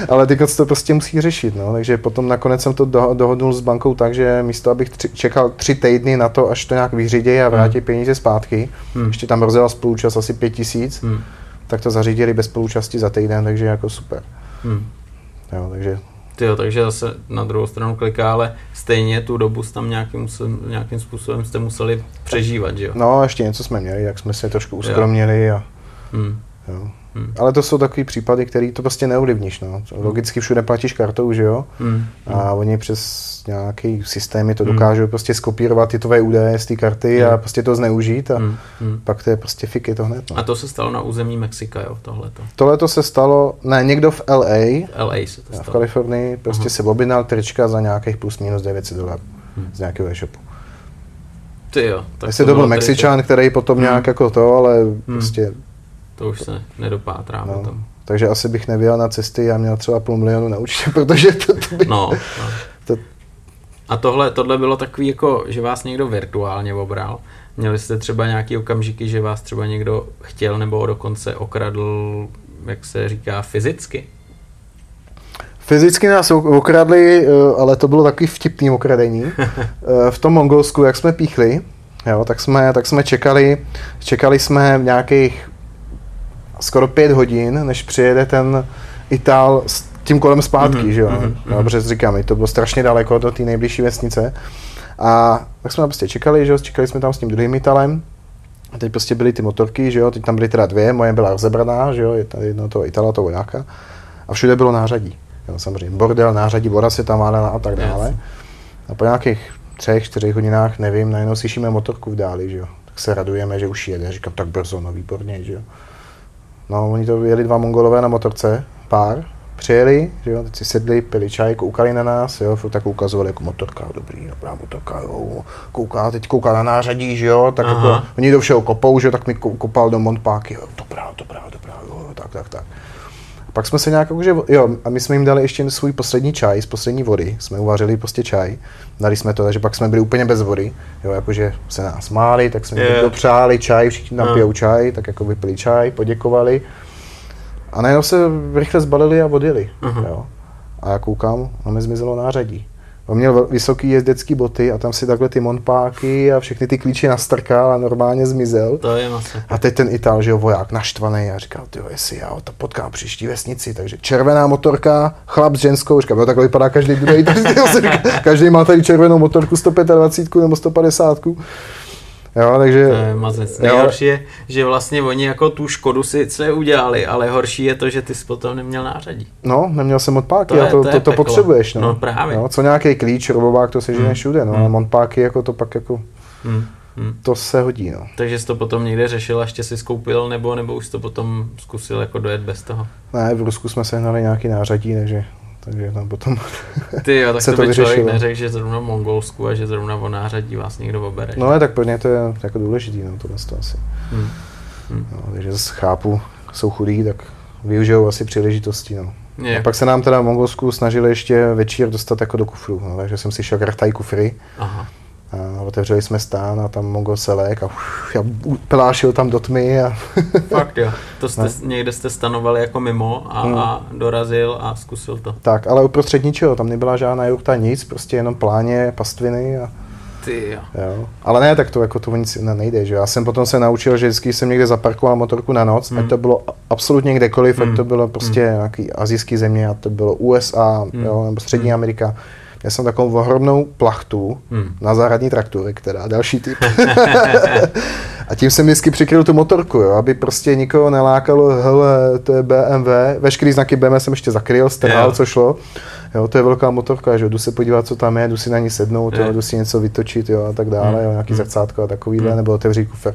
ale teď to prostě musí řešit, no, takže potom nakonec jsem to do, dohodnul s bankou tak, že místo, abych tři, čekal tři týdny na to, až to nějak vyřídí a vrátí hmm. peníze zpátky, hmm. ještě tam rozjela spolučas asi pět tisíc, hmm. tak to zařídili bez spolučasti za týden, takže jako super. Hmm. Jo, takže Jo, takže zase na druhou stranu kliká, ale stejně tu dobu tam nějakým, nějakým způsobem jste museli přežívat, že jo? No, ještě něco jsme měli, jak jsme se trošku uskromnili a hmm. jo. Hmm. Ale to jsou takové případy, které to prostě neovlivníš. No. Hmm. Logicky všude platíš kartou, že jo? Hmm. A oni přes nějaký systémy to hmm. dokážou hmm. prostě skopírovat ty tvoje údaje z té karty hmm. a prostě to zneužít a hmm. Hmm. pak to je prostě fiky to hned. No. A to se stalo na území Mexika, jo, tohleto? Tohleto se stalo, ne, někdo v LA, v LA se to stalo. v Kalifornii, prostě uh-huh. se objednal trička za nějakých plus minus 900 dolarů hmm. z nějakého e-shopu. Ty jo. Tak Jestli to byl Mexičan, který potom hmm. nějak jako to, ale hmm. prostě to už se nedopátrá no, potom. Takže asi bych nevěl na cesty a měl třeba půl milionu na účtě, protože to, to by... No, no. To... A tohle, tohle bylo takový jako, že vás někdo virtuálně obral. Měli jste třeba nějaký okamžiky, že vás třeba někdo chtěl nebo dokonce okradl, jak se říká, fyzicky? Fyzicky nás okradli, eh, ale to bylo takový vtipný okradení. Eh, v tom Mongolsku, jak jsme píchli, jo, tak, jsme, tak jsme čekali, čekali jsme v nějakých skoro pět hodin, než přijede ten Itál s tím kolem zpátky, mm-hmm, že jo. Mm-hmm. No, protože říkám, to bylo strašně daleko do té nejbližší vesnice. A tak jsme prostě čekali, že jo, čekali jsme tam s tím druhým Italem. A teď prostě byly ty motorky, že jo, teď tam byly teda dvě, moje byla rozebraná, že jo, je tady jedno toho Itala, toho vojáka. A všude bylo nářadí. Jo, samozřejmě bordel, nářadí, voda se tam válela a tak dále. A po nějakých třech, čtyřech hodinách, nevím, najednou slyšíme motorku v dáli, že jo. Tak se radujeme, že už jede. Říkám, tak brzo, no výborně, že jo. No, oni to jeli dva mongolové na motorce, pár, přijeli, že jo, teď si sedli, pili čaj, koukali na nás, jo, tak ukazovali jako motorka, dobrý, dobrá motorka, jo, kouká, teď kouká na nářadí, že jo, tak Aha. jako, oni do všeho kopou, že jo, tak mi kopal do Montpáky, jo, dobrá, dobrá, dobrá, jo, tak, tak, tak. A pak jsme se nějak jakože, jo, a my jsme jim dali ještě svůj poslední čaj z poslední vody, jsme uvařili prostě čaj, dali jsme to, takže pak jsme byli úplně bez vody, jo, jakože se nás máli, tak jsme yeah. dopřáli čaj, všichni nám No. pijou čaj, tak jako vypili čaj, poděkovali. A najednou se rychle zbalili a odjeli, Aha. jo. A já koukám, a mi zmizelo nářadí. On měl vysoký jezdecký boty a tam si takhle ty montpáky a všechny ty klíče nastrkal a normálně zmizel. To je masakr. A teď ten Ital, že jo, voják naštvaný a říkal, ty jestli já ho to potkám příští vesnici, takže červená motorka, chlap s ženskou, říkám, jo, takhle vypadá každý druhý, každý má tady červenou motorku 125 nebo 150. Jo, takže, To je mazec. Jo. Nejhorší je, že vlastně oni jako tu škodu si sice udělali, ale horší je to, že ty jsi potom neměl nářadí. no, neměl jsem montpáky To a je- to, to to, je to, peklo. potřebuješ, no. No, právě. Jo, co nějaký klíč, robovák, to se žene Hmm. všude, no, Hmm. montpáky, jako to pak jako, Hm. Hm. to se hodí, no. Takže jsi to potom někde řešil a ještě si skoupil, nebo, nebo už jsi to potom zkusil jako dojet bez toho? Ne, v Rusku jsme sehnali nějaký nářadí, takže, takže tam potom Ty jo, tak Se to by člověk vyřešilo. neřekl, že zrovna v Mongolsku a že zrovna o nářadí vás někdo obere. No ale tak pro ně to je jako důležitý, no tohle to asi. Hm. Hm. No, takže zase chápu, jsou chudí, tak využijou asi příležitosti, no. Je. A pak se nám teda v Mongolsku snažili ještě večír dostat jako do kufru, no, takže jsem si šel krtaj kufry Aha. A otevřeli jsme stán a tam Mongol selek a uf, já plášil tam do tmy a Fakt jo. To jste, někde jste stanovali jako mimo a, Hmm. a dorazil a zkusil to. tak, ale uprostřed ničeho, tam nebyla žádná jurta, nic, prostě jenom pláně, pastviny a Ty jo. Jo. Ale ne, tak to jako to nic ne- nejde, že. Já jsem potom se naučil, že vždycky jsem někde zaparkoval motorku na noc, Hmm. ať to bylo a- absolutně kdekoliv, Hmm. ať to bylo prostě nějaký azijský země, ať to bylo USA, Hmm. jo, nebo Střední Hmm. Amerika. Já jsem takovou ohromnou plachtu Hm. na zahradní traktory, která další typ. a tím jsem vždycky přikryl tu motorku, jo, aby prostě nikoho nelákalo, hele, to je BMW. Veškerý znaky BMW jsem ještě zakryl, strhal, Jo. co šlo. Jo, to je velká motorka, že jo, jdu se podívat, co tam je, jdu si na ní sednout, Jo. jdu si něco vytočit, jo, a tak dále, Hmm. jo, nějaký Hmm. zrcátko a takovýhle, Hmm. nebo otevřít kufr.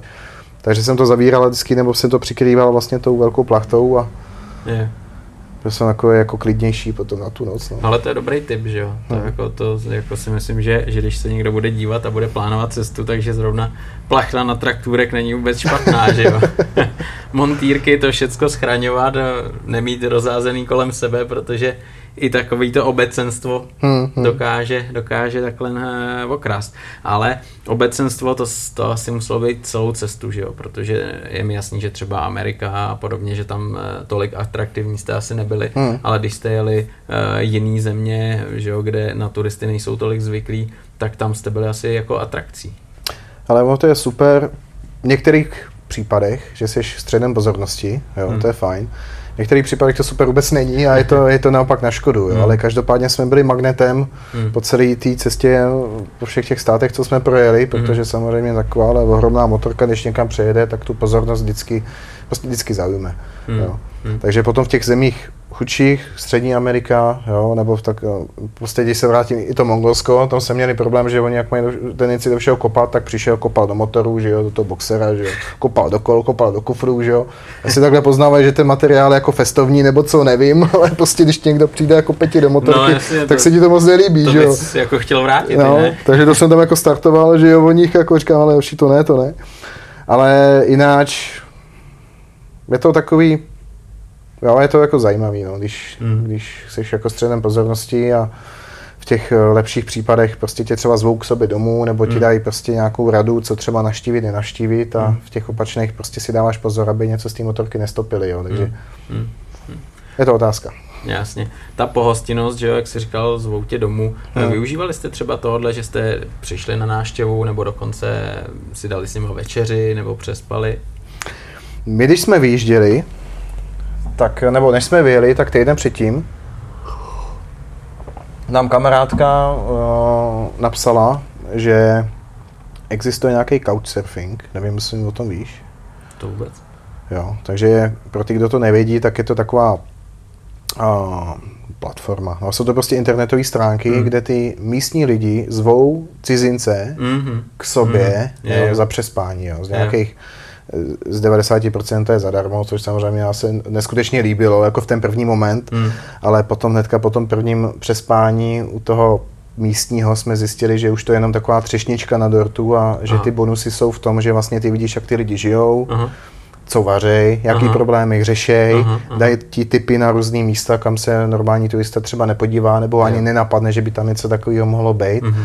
Takže jsem to zavíral vždycky, nebo jsem to přikrýval vlastně tou velkou plachtou a Je. Byl jsem takový jako klidnější potom na tu noc. No. Ale to je dobrý tip, že jo? To, Hmm. jako, to jako si myslím, že, že když se někdo bude dívat a bude plánovat cestu, takže zrovna plachta na traktůrek není vůbec špatná, že jo? Montýrky, to všecko schraňovat, nemít rozházený kolem sebe, protože i takový to obecenstvo Hmm, hmm. dokáže, dokáže takhle eh, okrást. Ale obecenstvo to, to asi muselo být celou cestu, že jo? protože je mi jasný, že třeba Amerika a podobně, že tam eh, tolik atraktivní jste asi nebyli, Hmm. ale když jste jeli uh, jiný země, že jo, kde na turisty nejsou tolik zvyklí, tak tam jste byli asi jako atrakcí. Ale ono to je super v některých případech, že jsi středem pozornosti, jo, Hmm. to je fajn. V některých případech to super vůbec není a je to, je to naopak na škodu, jo. Hmm. ale každopádně jsme byli magnetem Hmm. po celé té cestě po všech těch státech, co jsme projeli, protože samozřejmě taková ale ohromná motorka, když někam přejede, tak tu pozornost vždycky, prostě vždycky zaujme. Hmm. Jo. Hmm. Takže potom v těch zemích chudších, Střední Amerika, jo, nebo v tak, prostě když se vrátím i to Mongolsko, tam jsme měli problém, že oni jak mají do- tendenci do všeho kopat, tak přišel, kopal do motoru, že jo, do toho boxera, že jo, kopal do kol, kopal do kufru, že jo. Asi takhle poznávají, že ten materiál je jako festovní, nebo co, nevím, ale prostě když někdo přijde jako peti do motorky, No, tak to- se ti to moc nelíbí, To že jo. jako chtěl vrátit, No, ne? takže to jsem tam jako startoval, že jo, o nich jako říkám, ale to ne, to ne. Ale jináč je to takový, jo, je to jako zajímavý, no, když, Mm. když jsi jako středem pozornosti a v těch eh, lepších případech prostě tě třeba zvou k sobě domů, nebo ti Mm. dají prostě nějakou radu, co třeba naštívit, nenaštívit a Mm. v těch opačných prostě si dáváš pozor, aby něco z té motorky nestopili, jo, takže Hmm. je to otázka. Jasně. Ta pohostinnost, že jo, jak jsi říkal, zvou tě domů. Hmm. Využívali jste třeba tohohle, že jste přišli na návštěvu, nebo dokonce si dali s nimi večeři, nebo přespali? My, když jsme vyjížděli, tak, nebo než jsme vyjeli, tak týden předtím nám kamarádka uh, napsala, že existuje nějaký couchsurfing, nevím, jestli o tom víš. To vůbec. Jo, takže pro ty, kdo to nevědí, tak je to taková uh, platforma. No, jsou to prostě internetové stránky, Hmm. kde ty místní lidi zvou cizince Mm-hmm. k sobě Mhm. jo, Jo. za přespání. Jo. Z nějakých eh, z 90% to je zadarmo, což samozřejmě já se neskutečně líbilo, jako v ten první moment, Mm. ale potom hnedka po tom prvním přespání u toho místního jsme zjistili, že už to je jenom taková třešnička na dortu a že Aha. ty bonusy jsou v tom, že vlastně ty vidíš, jak ty lidi žijou, Aha. co vařej, jaký aha. problémy řešej, dají ti typy na různý místa, kam se normální turista třeba nepodívá, nebo ani jo. nenapadne, že by tam něco takového mohlo být. Uh-huh.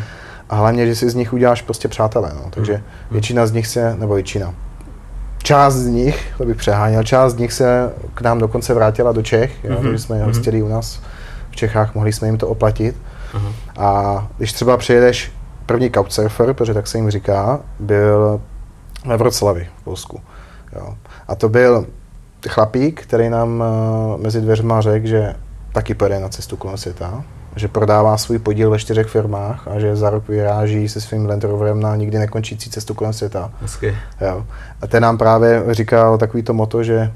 A hlavně, že si z nich uděláš prostě přátelé. No. Takže uh-huh. většina z nich se, nebo většina, část z nich, to bych přeháněl, část z nich se k nám dokonce vrátila do Čech, jo, uh-huh. jsme je hostili u nás v Čechách, mohli jsme jim to oplatit. Uh-huh. A když třeba přijedeš první couchsurfer, protože tak se jim říká, byl ve Vroclavi v Polsku. Jo. A to byl chlapík, který nám uh, mezi dveřma řekl, že taky pojede na cestu kolem světa, že prodává svůj podíl ve čtyřech firmách a že za rok vyráží se svým Land Roverem na nikdy nekončící cestu kolem světa. Jo. A ten nám právě říkal takový to moto, že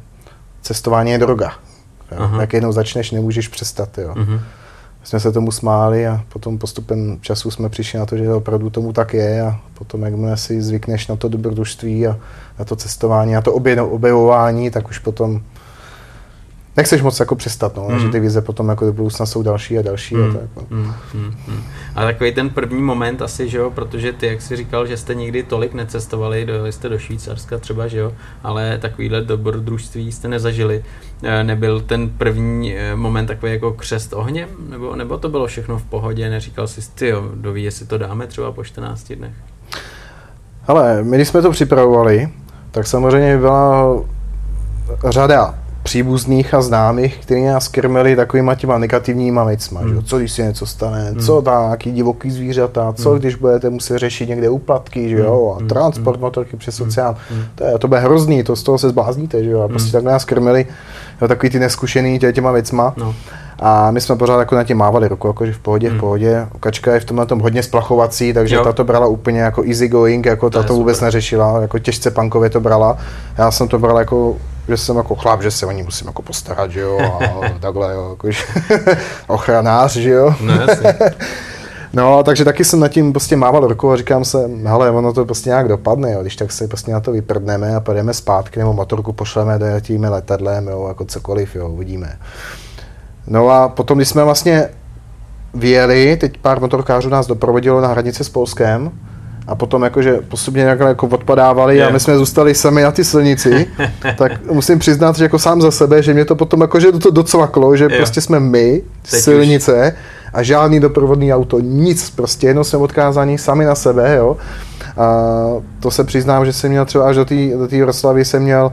cestování je droga. Jo. Jak jednou začneš, nemůžeš přestat. Jo. Uh-huh jsme se tomu smáli a potom postupem času jsme přišli na to, že opravdu tomu tak je a potom, jakmile si zvykneš na to dobrodružství a na to cestování a to objevování, tak už potom nechceš moc jako přestat, no, mm. že ty vize potom jako do budoucna jsou další a další mm. a tak. No. Mm, mm, mm. A takový ten první moment asi, že jo, protože ty, jak jsi říkal, že jste nikdy tolik necestovali, dojeli jste do Švýcarska třeba, že jo, ale takovýhle dobrodružství jste nezažili. E, nebyl ten první e, moment takový jako křest ohněm, nebo, nebo to bylo všechno v pohodě, neříkal jsi, ty jo, doví, jestli to dáme třeba po 14 dnech? Ale my, když jsme to připravovali, tak samozřejmě byla řada příbuzných a známých, kteří nás krmili takovýma těma negativníma věcma, hmm. že? co když se něco stane, hmm. co nějaký divoký zvířata, co hmm. když budete muset řešit někde úplatky, že jo, a hmm. transport hmm. motorky přes hmm. oceán, hmm. to, je, to bude hrozný, to z toho se zblázníte, že jo, a prostě hmm. tak nás krmili jo, takový ty neskušený tě, těma věcma. No. A my jsme pořád jako na tím mávali ruku, jakože v pohodě, hmm. v pohodě. Kačka je v tomhle tom hodně splachovací, takže jo. ta to brala úplně jako easy going, jako ta to, vůbec neřešila, jako těžce punkově to brala. Já jsem to bral jako že jsem jako chlap, že se o ní musím jako postarat, že jo, a takhle, jo, jakože ochranář, že jo. No, No, takže taky jsem nad tím prostě mával rukou a říkám se, hele, ono to prostě nějak dopadne, jo, když tak se prostě na to vyprdneme a pojedeme zpátky, nebo motorku pošleme, dojetíme letadlem, jo, jako cokoliv, jo, uvidíme. No a potom, když jsme vlastně vyjeli, teď pár motorkářů nás doprovodilo na hranici s Polskem, a potom jakože postupně nějak jako odpadávali yeah. a my jsme zůstali sami na ty silnici, tak musím přiznat, že jako sám za sebe, že mě to potom jakože to docvaklo, že yeah. prostě jsme my, Teď silnice už. a žádný doprovodný auto, nic, prostě jenom jsme odkázaní sami na sebe, jo. A to se přiznám, že jsem měl třeba až do té do Vroclavy jsem měl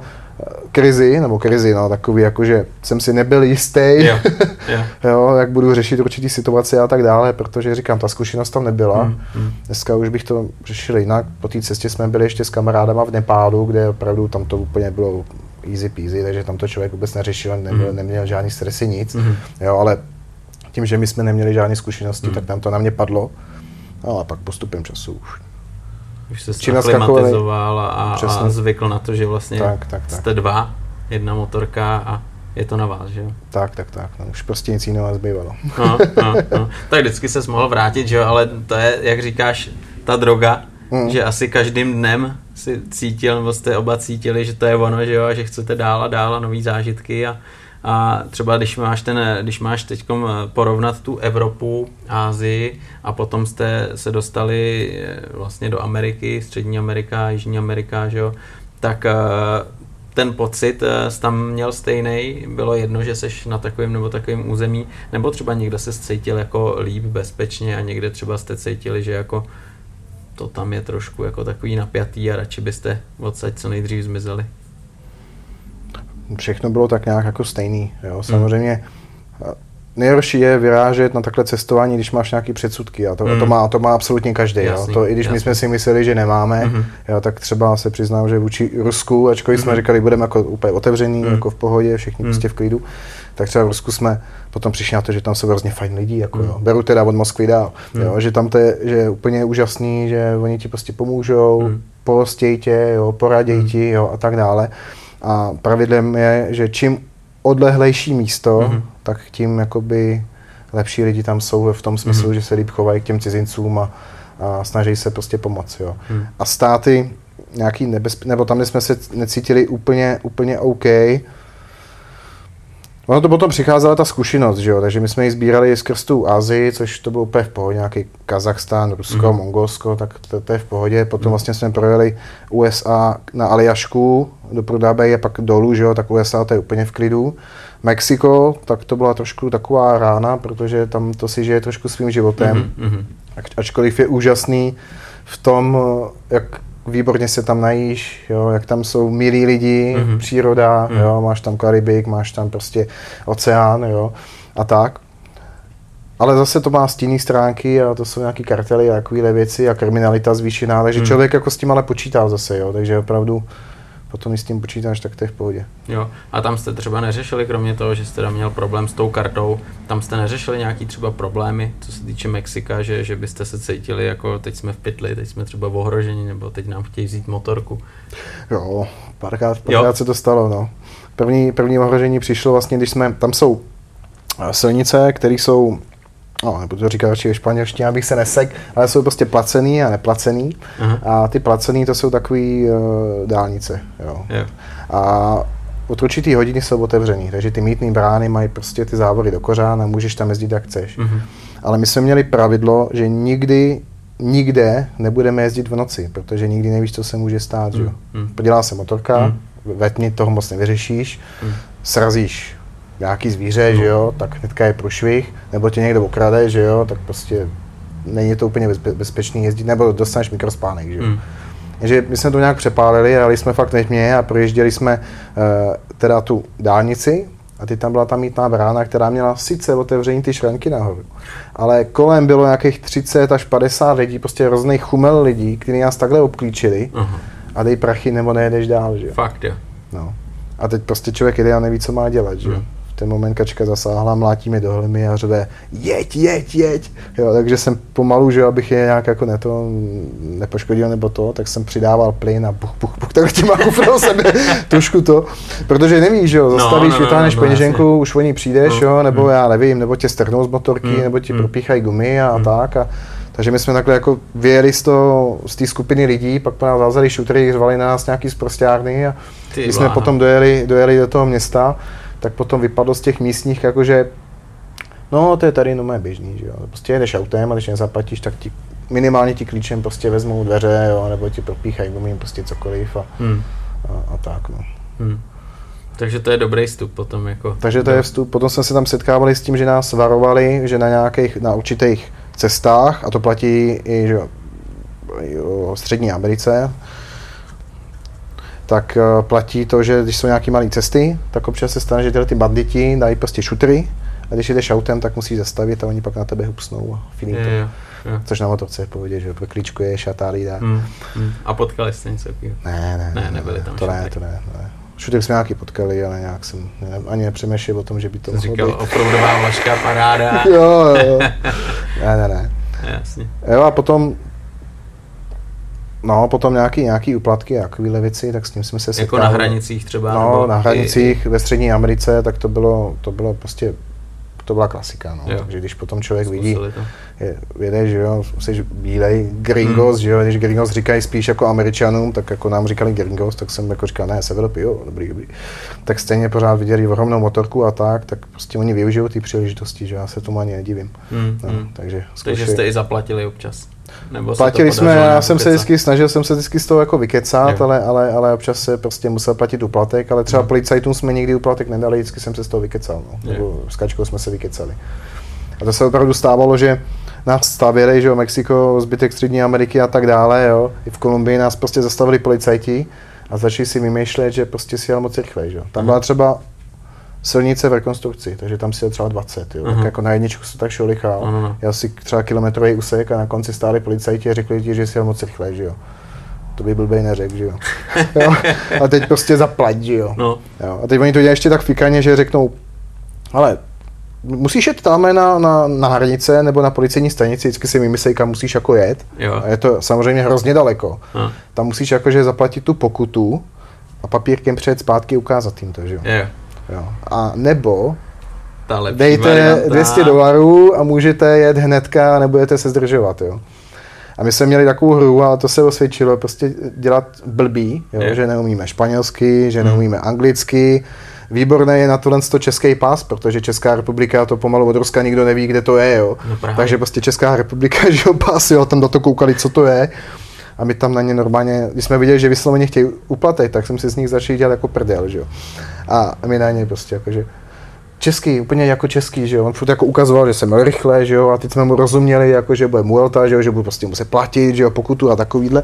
krizi, nebo krizi, no, takový, jakože jsem si nebyl jistý, jo, jo. jo, jak budu řešit určitý situace a tak dále, protože říkám, ta zkušenost tam nebyla. Mm, mm. Dneska už bych to řešil jinak. Po té cestě jsme byli ještě s kamarádama v Nepálu, kde opravdu tam to úplně bylo easy peasy, takže tam to člověk vůbec neřešil, nebyl, mm. neměl žádný stresy, nic. Mm. Jo, ale tím, že my jsme neměli žádné zkušenosti, mm. tak nám to na mě padlo. No a pak postupem času už už se aklimatizoval a, a zvykl na to, že vlastně tak, tak, tak. jste dva, jedna motorka a je to na vás, že jo? Tak, tak, tak. No, už prostě nic jiného nezbývalo. No, no, no. Tak vždycky se mohl vrátit, že jo, ale to je, jak říkáš, ta droga, mm. že asi každým dnem si cítil, nebo jste oba cítili, že to je ono, že jo, a že chcete dál a dál a nový zážitky a, a třeba když máš, ten, když máš teď porovnat tu Evropu, Ázii a potom jste se dostali eh, vlastně do Ameriky, Střední Amerika, Jižní Amerika, že jo, tak eh, ten pocit eh, jsi tam měl stejný, bylo jedno, že seš na takovém nebo takovém území, nebo třeba někdo se cítil jako líp, bezpečně a někde třeba jste cítili, že jako to tam je trošku jako takový napjatý a radši byste odsaď co nejdřív zmizeli všechno bylo tak nějak jako stejný. Jo. Hmm. Samozřejmě hmm. nejhorší je vyrážet na takhle cestování, když máš nějaký předsudky. A to, hmm. to, má, to má absolutně každý. jo. To, I když jasný. my jsme si mysleli, že nemáme, hmm. jo, tak třeba se přiznám, že vůči Rusku, ačkoliv hmm. jsme říkali, budeme jako úplně otevření, hmm. jako v pohodě, všichni hmm. prostě v klidu, tak třeba v Rusku jsme potom přišli na to, že tam jsou hrozně fajn lidi, jako hmm. jo. beru teda od Moskvy dál, hmm. jo, že tam to je, že je úplně úžasný, že oni ti prostě pomůžou, hmm. pohostěj tě, jo, poraděj hmm. ti jo, a tak dále. A pravidlem je, že čím odlehlejší místo, mm-hmm. tak tím jakoby lepší lidi tam jsou v tom smyslu, mm-hmm. že se líp chovají k těm cizincům a, a snaží se prostě pomoct. Jo. Mm. A státy nějaký nebezpečný, nebo tam, jsme se necítili úplně, úplně OK, Ono to potom přicházela ta zkušenost, že jo? takže my jsme ji sbírali skrz tu Azii, což to bylo úplně v pohodě, nějaký Kazachstán, Rusko, mm. Mongolsko, tak to, to, je v pohodě. Potom mm. vlastně jsme projeli USA na Aljašku do Prodabej a pak dolů, že jo? tak USA to je úplně v klidu. Mexiko, tak to byla trošku taková rána, protože tam to si žije trošku svým životem. Mm-hmm. Ačkoliv je úžasný v tom, jak výborně se tam najíš, jo, jak tam jsou milí lidi, mm-hmm. příroda, mm-hmm. jo, máš tam Karibik, máš tam prostě oceán, jo, a tak. Ale zase to má stinné stránky a to jsou nějaký kartely a takovéhle věci a kriminalita zvýšená, takže mm. člověk jako s tím ale počítá zase, jo, takže opravdu potom i s tím počítáš, tak to je v pohodě. Jo, a tam jste třeba neřešili, kromě toho, že jste tam měl problém s tou kartou, tam jste neřešili nějaký třeba problémy, co se týče Mexika, že, že byste se cítili jako teď jsme v pytli, teď jsme třeba v ohrožení, nebo teď nám chtějí vzít motorku? Jo, párkrát, párkrát se to stalo, no. První, první ohrožení přišlo vlastně, když jsme, tam jsou eh, silnice, které jsou no, nebudu to říkat radši ve španělštině, abych se nesek, ale jsou prostě placený a neplacený. Aha. A ty placený to jsou takový uh, dálnice. Jo. Yeah. A od určitý hodiny jsou otevřený, takže ty mítné brány mají prostě ty závory do kořán a můžeš tam jezdit jak chceš. Uh-huh. Ale my jsme měli pravidlo, že nikdy, nikde nebudeme jezdit v noci, protože nikdy nevíš, co se může stát. Uh-huh. Podělá se motorka, uh-huh. ve tmě toho moc nevyřešíš, uh-huh. srazíš nějaký zvíře, no. že jo, tak hnedka je průšvih, nebo tě někdo okrade, že jo, tak prostě není to úplně bezpe- bezpečný jezdit, nebo dostaneš mikrospánek, že jo. Mm. Takže my jsme to nějak přepálili, ale jsme fakt nechmě a projížděli jsme uh, teda tu dálnici a ty tam byla ta mítná brána, která měla sice otevření ty šranky nahoru, ale kolem bylo nějakých 30 až 50 lidí, prostě hrozných chumel lidí, kteří nás takhle obklíčili uh-huh. a dej prachy nebo nejedeš dál, že jo. Fakt, jo. No. A teď prostě člověk jede a neví, co má dělat, že jo. Mm ten moment kačka zasáhla, mlátí mi do hlmy a řve, jeď, jeď, jeď. Jo, takže jsem pomalu, že abych je nějak jako neto, nepoškodil nebo to, tak jsem přidával plyn a buch, buch, buch, tak tím kufrou sebe trošku to, protože nevíš, že jo, no, zastavíš, no, no, vytáhneš no, no, peněženku, už o ní přijdeš, no, jo, nebo mm. já nevím, nebo tě strhnou z motorky, mm, nebo ti mm. propíchají gumy a mm. tak. A, takže my jsme takhle jako vyjeli z, to, z té skupiny lidí, pak po nás zázali šutery, řvali na nás nějaký zprostěrny a Ty my jsme potom dojeli, dojeli do toho města tak potom vypadlo z těch místních, jakože no to je tady no běžný, že jo. Prostě jedeš autem a když nezaplatíš, tak ti minimálně ti klíčem prostě vezmou dveře, jo, nebo ti propíchají gumím prostě cokoliv a, hmm. a, a tak, no. Hmm. Takže to je dobrý vstup potom jako. Takže to je vstup. Potom jsme se tam setkávali s tím, že nás varovali, že na nějakých, na určitých cestách, a to platí i že jo, v Střední Americe, tak eh, platí to, že když jsou nějaké malé cesty, tak občas se stane, že tyhle ty banditi dají prostě šutry a když jdeš autem, tak musíš zastavit a oni pak na tebe hupsnou a finito. Je, je, je. Což na motorce je pohodě, že pro klíčku je šatá lída. Mm, mm. A potkali jste něco takového? Ne, ne, ne, nebyli tam to ne, to ne, ne. Šutek jsme nějaký potkali, ale nějak jsem ne, ani nepřemýšlel o tom, že by to mohlo říkal, být. opravdová vlašká paráda. jo, jo. ne, ne, ne. Jasně. Jo, a potom No, potom nějaký, nějaký uplatky a takovéhle věci, tak s tím jsme se setkali. Jako na hranicích třeba? No, nebo na hranicích i... ve střední Americe, tak to bylo, to bylo prostě, to byla klasika, no. Jo. Takže když potom člověk Zkusili vidí, je, jede, že jo, jsi bílej, gringos, hmm. že jo, když gringos říkají spíš jako američanům, tak jako nám říkali gringos, tak jsem jako říkal, ne, z Evropy, jo, dobrý, dobrý. Tak stejně pořád viděli ohromnou motorku a tak, tak prostě oni využijou ty příležitosti, že já se tomu ani nedivím. Hmm. No, hmm. takže, zkuši... takže jste i zaplatili občas. Nebo Platili jsme, já jsem se vždycky snažil jsem se vždycky z toho jako vykecat, ale, ale, ale občas se prostě musel platit uplatek, ale třeba mm. policajtům jsme nikdy uplatek nedali, vždycky jsem se z toho vykecal, no. nebo s kačkou jsme se vykecali. A to se opravdu stávalo, že nás stavěli, že jo, Mexiko, zbytek Střední Ameriky a tak dále, jo. I v Kolumbii nás prostě zastavili policajti a začali si vymýšlet, že prostě si jel moc rychle, že jo. Tam byla třeba silnice v rekonstrukci, takže tam si je třeba 20, jo. Uh-huh. tak jako na jedničku se tak šolichal. Uh-huh. Já si třeba kilometrový úsek a na konci stáli policajti a řekli ti, že si jel moc rychle, že jo. To by blbej neřekl, že jo. jo. A teď prostě zaplať, že jo. No. jo. A teď oni to dělají ještě tak fikaně, že řeknou, ale musíš jet tam na, na, na hranice nebo na policejní stanici, vždycky si vymyslej, kam musíš jako jet. Jo. A je to samozřejmě hrozně daleko. A. Tam musíš jakože zaplatit tu pokutu a papírkem přijet zpátky ukázat jim to, že jo. jo. Jo. A nebo Ta dejte varianta. 200 dolarů a můžete jet hnedka a nebudete se zdržovat. Jo. A my jsme měli takovou hru a to se osvědčilo, prostě dělat blbý, jo, že neumíme španělsky, že hmm. neumíme anglicky, výborné je na tohle to český pas, protože Česká republika to pomalu od Ruska nikdo neví, kde to je, jo. No právě. Takže prostě Česká republika, že jo, pas, jo, tam do to koukali, co to je. A my tam na ně normálně, když jsme viděli, že vysloveně chtějí uplatit, tak jsem si z nich začal dělat jako prdel, že jo. A my na ně prostě jakože, český, úplně jako český, že jo. On furt jako ukazoval, že jsem měl rychle, že jo, a teď jsme mu rozuměli, jako, že bude Muelta, že jo, že bude prostě muset platit, že jo, pokutu a takovýhle.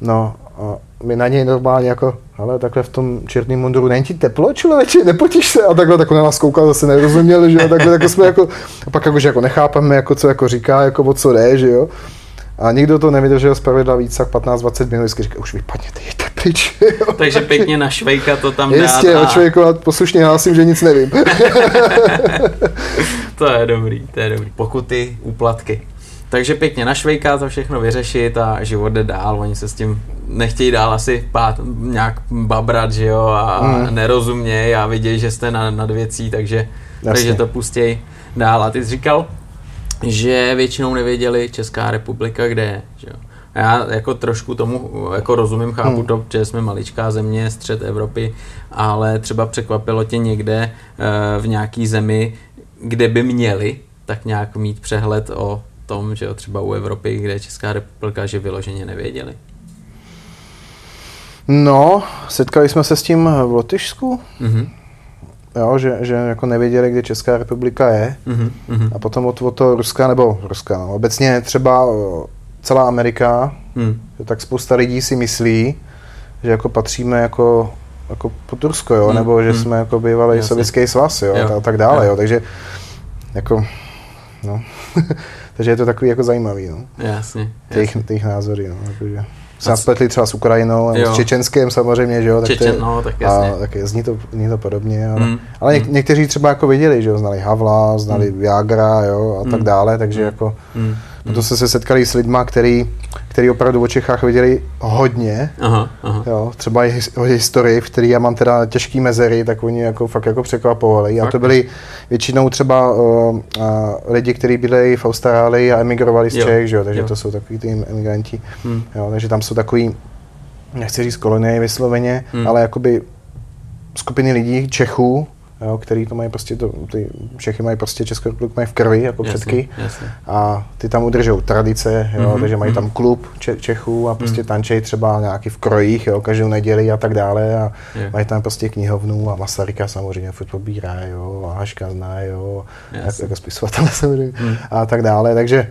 No, a my na něj normálně jako, ale takhle v tom černém munduru, není ti teplo, člověče, nepotíš se? A takhle tak na nás koukal, zase nerozuměl, že jo, takhle jako jsme jako, a pak jako, že jako nechápeme, jako co jako říká, jako o co jde, že jo. A nikdo to nevydržel z pravidla víc jak 15-20 minut, vždycky říká, už vypadněte, jděte pryč. Takže pěkně na švejka to tam dát. Jistě, a... očvejkovat, poslušně hlásím, že nic nevím. to je dobrý, to je dobrý. Pokuty, úplatky. Takže pěkně na švejka to všechno vyřešit a život jde dál, oni se s tím nechtějí dál asi pát, nějak babrat, že jo, a mm. nerozumějí a vidějí, že jste nad, nad věcí, takže, takže to pustějí dál. A ty jsi říkal, že většinou nevěděli Česká republika, kde je, že jo. Já jako trošku tomu jako rozumím, chápu hmm. to, že jsme maličká země, střed Evropy, ale třeba překvapilo tě někde uh, v nějaký zemi, kde by měli tak nějak mít přehled o tom, že jo, třeba u Evropy, kde je Česká republika, že vyloženě nevěděli? No, setkali jsme se s tím v Lotyšsku. Mm-hmm. Jo, že, že jako nevěděli, kde Česká republika je. Mm-hmm. A potom od, od toho Ruska, nebo Ruska, no, obecně třeba celá Amerika, mm. tak spousta lidí si myslí, že jako patříme jako, jako pod Rusko, jo, mm. nebo že mm. jsme jako bývalý sovětský svaz, jo, jo. A tak dále, jo. jo, takže jako, no, takže je to takový jako zajímavý, no. Jasně. Těch, těch názory, no, jakože se nás spletli třeba s Ukrajinou, a s Čečenským samozřejmě, že jo, tak, Čečen, no, tak, jasně. a, tak zní, to, zní to podobně, ale, mm. ale něk, mm. někteří třeba jako viděli, že jo, znali Havla, znali mm. Viagra, jo, a tak mm. dále, takže mm. jako mm. To se se setkali s lidma, který, který opravdu o Čechách viděli hodně, aha, aha. Jo, třeba i historii, v které já mám teda těžký mezery, tak oni jako fakt jako překvapovali. A to byli většinou třeba uh, uh, lidi, kteří byli v Austrálii a emigrovali z jo. Čech, že jo, takže jo. to jsou takový ty emigranti. Hmm. Jo, takže tam jsou takový, nechci říct kolonie vysloveně, hmm. ale jakoby skupiny lidí, Čechů, jo, který to mají prostě, to, ty Čechy mají prostě Českou republiku mají v krvi jako jasně, předky jasně. a ty tam udržou tradice, jo, mm-hmm, takže mají mm-hmm. tam klub Če- Čechů a prostě mm. tančej třeba nějaký v krojích, jo, každou neděli a tak dále a je. mají tam prostě knihovnu a Masaryka samozřejmě furt pobírá, jo, a Haška zná, jo, jako, jako spisovatel samozřejmě mm. a tak dále, takže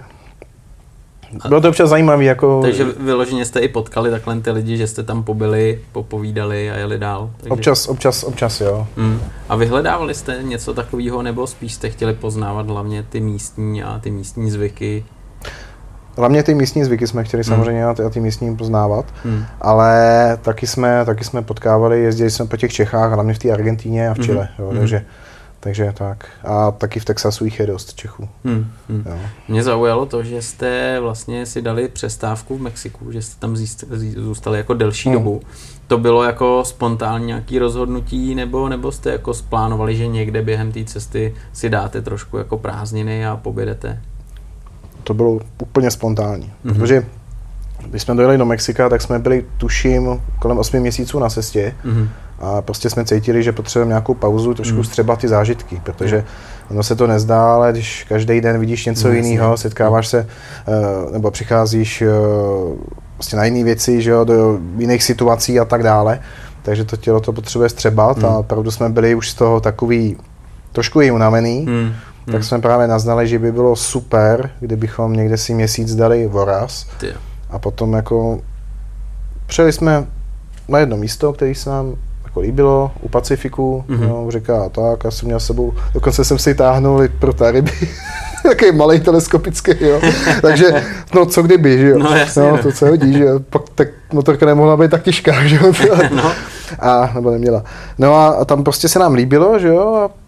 bylo to občas zajímavé. Jako... Takže vyloženě jste i potkali takhle ty lidi, že jste tam pobyli, popovídali a jeli dál. Takže... Občas, občas, občas, jo. Mm. A vyhledávali jste něco takového, nebo spíš jste chtěli poznávat hlavně ty místní a ty místní zvyky? Hlavně ty místní zvyky jsme chtěli mm. samozřejmě a ty, a ty místní poznávat, mm. ale taky jsme, taky jsme potkávali, jezdili jsme po těch Čechách, hlavně v té Argentíně a v Chile, mm. jo, mm. Takže tak. A taky v Texasu jich je dost Čechů. Hmm, hmm. Mě zaujalo to, že jste vlastně si dali přestávku v Mexiku, že jste tam zůstali jako delší hmm. dobu. To bylo jako spontánní nějaký rozhodnutí, nebo, nebo jste jako splánovali, že někde během té cesty si dáte trošku jako prázdniny a pobědete? To bylo úplně spontánní, hmm. protože když jsme dojeli do Mexika, tak jsme byli, tuším, kolem 8 měsíců na cestě. Mm-hmm. A prostě jsme cítili, že potřebujeme nějakou pauzu, trošku mm. střebat ty zážitky, protože ono se to nezdá, ale když každý den vidíš něco no, jiného, setkáváš se, eh, nebo přicházíš prostě na jiné věci, že jo, do jiných situací a tak dále, takže to tělo to potřebuje střebat mm. a opravdu jsme byli už z toho takový trošku i unavený, mm. tak jsme právě naznali, že by bylo super, kdybychom někde si měsíc dali voraz. Ty a potom jako přijeli jsme na jedno místo, které se nám jako líbilo, u Pacifiku, mm-hmm. no, říká tak, já jsem měl s sebou, dokonce jsem si táhnul i pro ta ryby, takový malý teleskopický, jo. Takže, no co kdyby, že jo. No, jasně, no, no. to se hodí, že jo. Pak tak motorka nemohla být tak těžká, že jo. no. A, nebo neměla. No a, a tam prostě se nám líbilo, že jo, a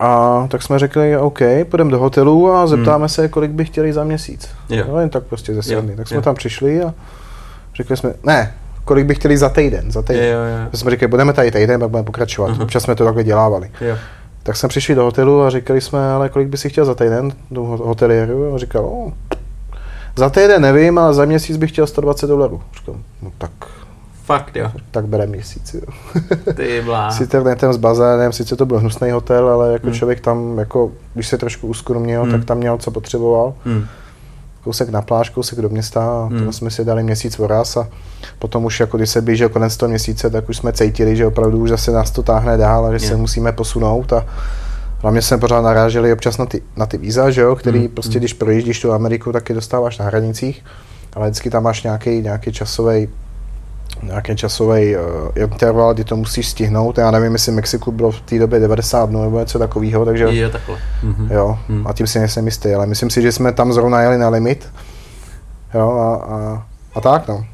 a tak jsme řekli, OK, půjdeme do hotelu a zeptáme hmm. se, kolik by chtěli za měsíc. Jo. No, jen tak prostě ze sedmi. Tak jsme jo. tam přišli a řekli jsme, ne, kolik by chtěli za týden. Za týden. Jo, jo. Jsme řekli, budeme tady týden, pak budeme pokračovat. Uh-huh. Občas jsme to takhle dělávali. Jo. Tak jsme přišli do hotelu a říkali jsme, ale kolik by si chtěl za týden do hoteliéru? A říkal, oh, za týden nevím, ale za měsíc bych chtěl 120 dolarů. Říkal, no tak Fakt jo. Tak bere měsíc, jo. Ty blá. s internetem, s bazénem, sice to byl hnusný hotel, ale jako hmm. člověk tam, jako, když se trošku uskromnil, hmm. tak tam měl, co potřeboval. Hmm. Kousek na pláž, kousek do města a hmm. to jsme si dali měsíc voraz a potom už jako když se blížil konec toho měsíce, tak už jsme cítili, že opravdu už zase nás to táhne dál a že yeah. se musíme posunout a Hlavně jsme pořád naráželi občas na ty, na ty víza, že jo, který hmm. prostě, když projíždíš tu Ameriku, tak je dostáváš na hranicích, ale vždycky tam máš nějaký, nějaký časový nějaký časový uh, interval, kdy to musíš stihnout. Já nevím, jestli Mexiku bylo v té době 90 dnů nebo něco takového, takže... Je takhle. Mm-hmm. Jo, mm. a tím si nejsem jistý, ale myslím si, že jsme tam zrovna jeli na limit. Jo, a, a, a tak no.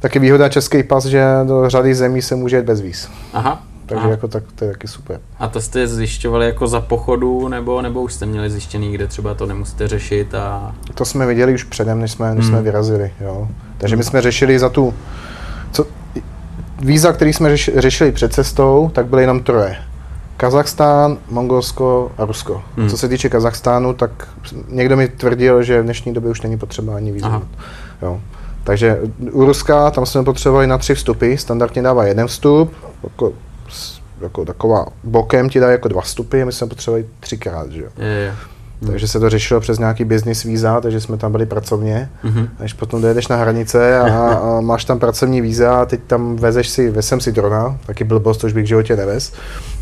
Taky výhoda český pas, že do řady zemí se může jít bez víz. Aha. Takže Aha. jako tak, to je taky super. A to jste zjišťovali jako za pochodu, nebo, nebo už jste měli zjištěný, kde třeba to nemusíte řešit a... To jsme viděli už předem, než jsme, než hmm. jsme vyrazili, jo. Takže my jsme řešili za tu, víza, který jsme řeš, řešili před cestou, tak byly jenom troje. Kazachstán, Mongolsko a Rusko. Hmm. Co se týče Kazachstánu, tak někdo mi tvrdil, že v dnešní době už není potřeba ani víza. Jo. Takže u Ruska tam jsme potřebovali na tři vstupy, standardně dává jeden vstup, jako jako taková bokem ti dá jako dva vstupy my jsme potřebovali třikrát, že jo. Je, je. Takže se to řešilo přes nějaký business víza, takže jsme tam byli pracovně. Mm-hmm. Než potom dojedeš na hranice a, a máš tam pracovní víza a teď tam vezeš si, vezem si drona, taky blbost, to už bych v životě nevez.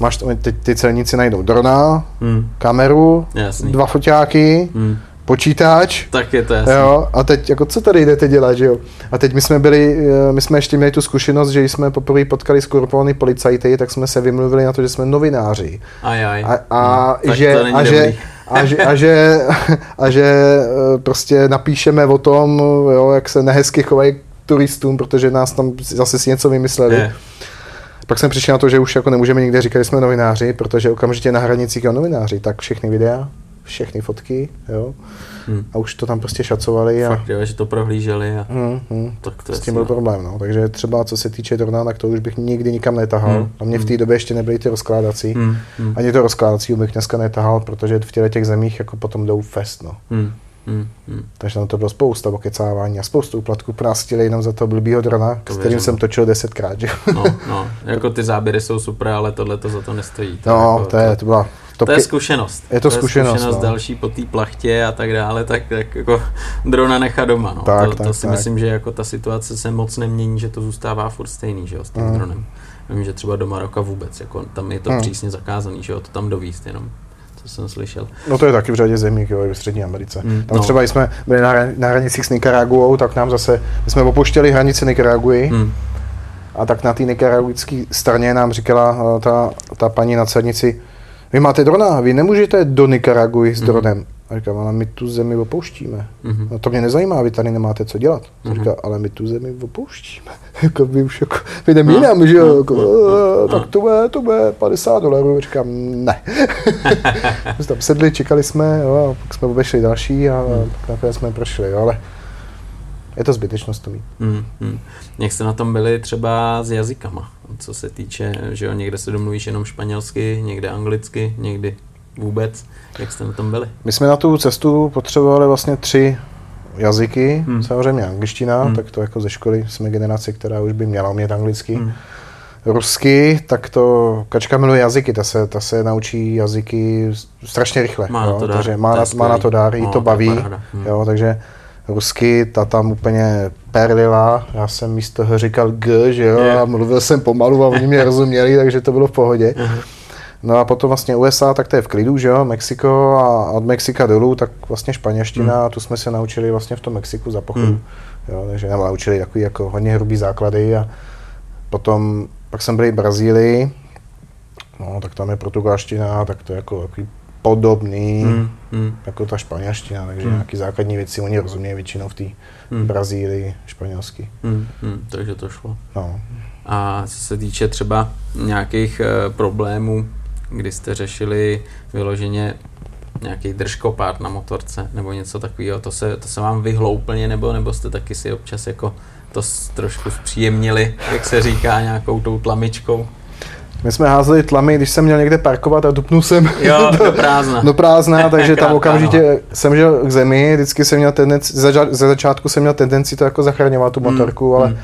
Máš tam, teď ty celníci najdou drona, mm. kameru, Jasný. dva foťáky, mm počítač. Tak je to jasný. Jo, a teď, jako co tady jdete dělat, že jo? A teď my jsme byli, eh, my jsme ještě měli tu zkušenost, že jsme poprvé potkali skorupovaný policajty, tak jsme se vymluvili na to, že jsme novináři. Aj, aj. A, a, no, že, a, že, a, že, a, že, a že eh, prostě napíšeme o tom, jo, jak se nehezky chovají turistům, protože nás tam zase si něco vymysleli. Je. Pak jsem přišel na to, že už jako nemůžeme nikde říkat, že jsme novináři, protože okamžitě na hranicích a novináři, tak všechny videa, všechny fotky, jo. Hmm. A už to tam prostě šacovali. A... Fakt, jo, že to prohlíželi a hmm, hmm. tak to s tím byl problém, no. Takže třeba co se týče drona, tak to už bych nikdy nikam netahal. Hmm. A mě v té hmm. době ještě nebyly ty rozkládací. Hmm. Hmm. Ani to rozkládací bych dneska netahal, protože v těch, těch zemích jako potom jdou fest, no. Hmm. Hmm, hmm. Takže tam to bylo spousta okecávání a spoustu úplatků chtěli jenom za to blbýho drona, to s kterým věřím. jsem točil desetkrát. Že? No, no, jako ty záběry jsou super, ale tohle to za to nestojí. To no, jako, to, je, to byla to, to je zkušenost. Je to, to zkušenost, je zkušenost no. další po té plachtě a tak dále, tak, tak jako drona nechat doma. No. Tak, to, tak, to si tak. myslím, že jako ta situace se moc nemění, že to zůstává furt stejný, že jo, s tím mm. dronem. Vím, že třeba do Maroka vůbec, jako tam je to mm. přísně zakázaný, že jo, to tam dovíst jenom co jsem slyšel. No to je taky v řadě zemí, jo, i v Střední Americe. Mm, tam no. třeba jsme byli na, na hranicích s Nicaraguou, tak nám zase, my jsme opuštěli hranici Nicaraguji, mm. a tak na té nikaraguické straně nám říkala eh, ta, ta paní na celnici, vy máte drona, vy nemůžete do Nikaraguji s dronem. Mm-hmm. A říkám, ale my tu zemi opouštíme. Mm-hmm. No to mě nezajímá, vy tady nemáte co dělat. Mm-hmm. Říká, ale my tu zemi opouštíme. jako vy už jako, my jdeme no, jinam, že jo. No, jako, no, no, tak to bude, to bude 50 dolarů. Říkám, ne. jsme tam sedli, čekali jsme, jo, a pak jsme obešli další a mm. pak nakonec jsme prošli, jo, ale je to zbytečnost to mít. Mm, mm. Jak jste na tom byli třeba s jazykama? Co se týče, že jo, někde se domluvíš jenom španělsky, někde anglicky, někdy vůbec. Jak jste na tom byli? My jsme na tu cestu potřebovali vlastně tři jazyky, hmm. samozřejmě angličtina, hmm. tak to jako ze školy jsme generace, která už by měla umět anglicky. Hmm. Rusky, tak to Kačka miluje jazyky, ta se, ta se naučí jazyky strašně rychle. Má jo, na to dár. Takže má, na, má na to dár, no, jí to baví. Hmm. Jo, takže rusky, ta tam úplně perlila, já jsem místo toho říkal G, že jo, yeah. a mluvil jsem pomalu a oni mě rozuměli, takže to bylo v pohodě. Uh-huh. No a potom vlastně USA, tak to je v klidu, že jo, Mexiko a od Mexika dolů, tak vlastně španělština, mm. tu jsme se naučili vlastně v tom Mexiku za pochodu. Mm. Jo, takže nám naučili takový jako hodně hrubý základy a potom, pak jsem byl v Brazílii, no tak tam je portugalština, tak to je jako takový podobný, mm, mm. jako ta španělština, takže mm. nějaký základní věci oni rozumějí většinou v té mm. Brazílii španělsky. Mm, mm, takže to šlo. No. A co se týče třeba nějakých uh, problémů, kdy jste řešili vyloženě nějaký držkopát na motorce nebo něco takového, to se, to se vám vyhlo úplně, nebo, nebo jste taky si občas jako to trošku zpříjemnili, jak se říká, nějakou tou tlamičkou? My jsme házeli tlamy, když jsem měl někde parkovat a dupnul jsem jo, do, do prázdna. do prázdna, takže tam okamžitě jsem žil k zemi, vždycky jsem měl tendenci, za, za začátku jsem měl tendenci to jako zachraňovat tu hmm, motorku, mm, ale mm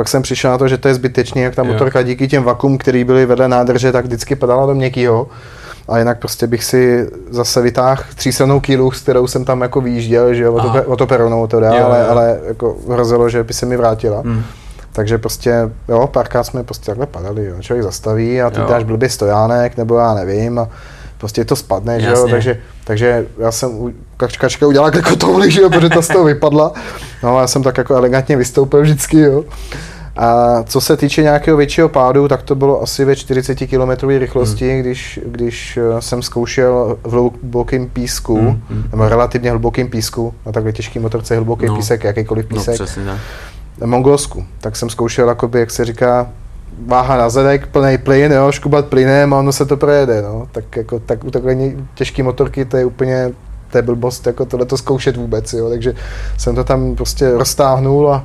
pak jsem přišel na to, že to je zbytečný, jak ta motorka díky těm vakuum, který byly vedle nádrže, tak vždycky padala do měkkýho. A jinak prostě bych si zase vytáhl třísilnou kýlu, s kterou jsem tam jako výjížděl, že jo, o to peronou teda, jo, ale, jo. ale jako hrozilo, že by se mi vrátila. Hmm. Takže prostě, jo, párkrát jsme prostě takhle padali, jo. Člověk zastaví a ty jo. dáš blbě stojánek, nebo já nevím, a prostě to spadne, Jasně. že jo, takže, takže já jsem, u, kačka udělala jako tohle, že jo, protože ta z toho vypadla, no a já jsem tak jako elegantně vystoupil vždycky, jo. A co se týče nějakého většího pádu, tak to bylo asi ve 40 km rychlosti, hmm. když, když eh, jsem zkoušel v hlubokém písku, hmm. hmm. nebo relativně hlubokém písku, na takhle těžký motorce hluboký no. písek, jakýkoliv no, písek. No, přesně, tak. Mongolsku. Tak jsem zkoušel, jakoby, jak se říká, váha na zadek, plný plyn, jo, škubat plynem a ono se to projede, no. Tak, jako, tak u takové těžké motorky to je úplně, to je blbost, jako tohle to zkoušet vůbec, jo. Takže jsem to tam prostě roztáhnul a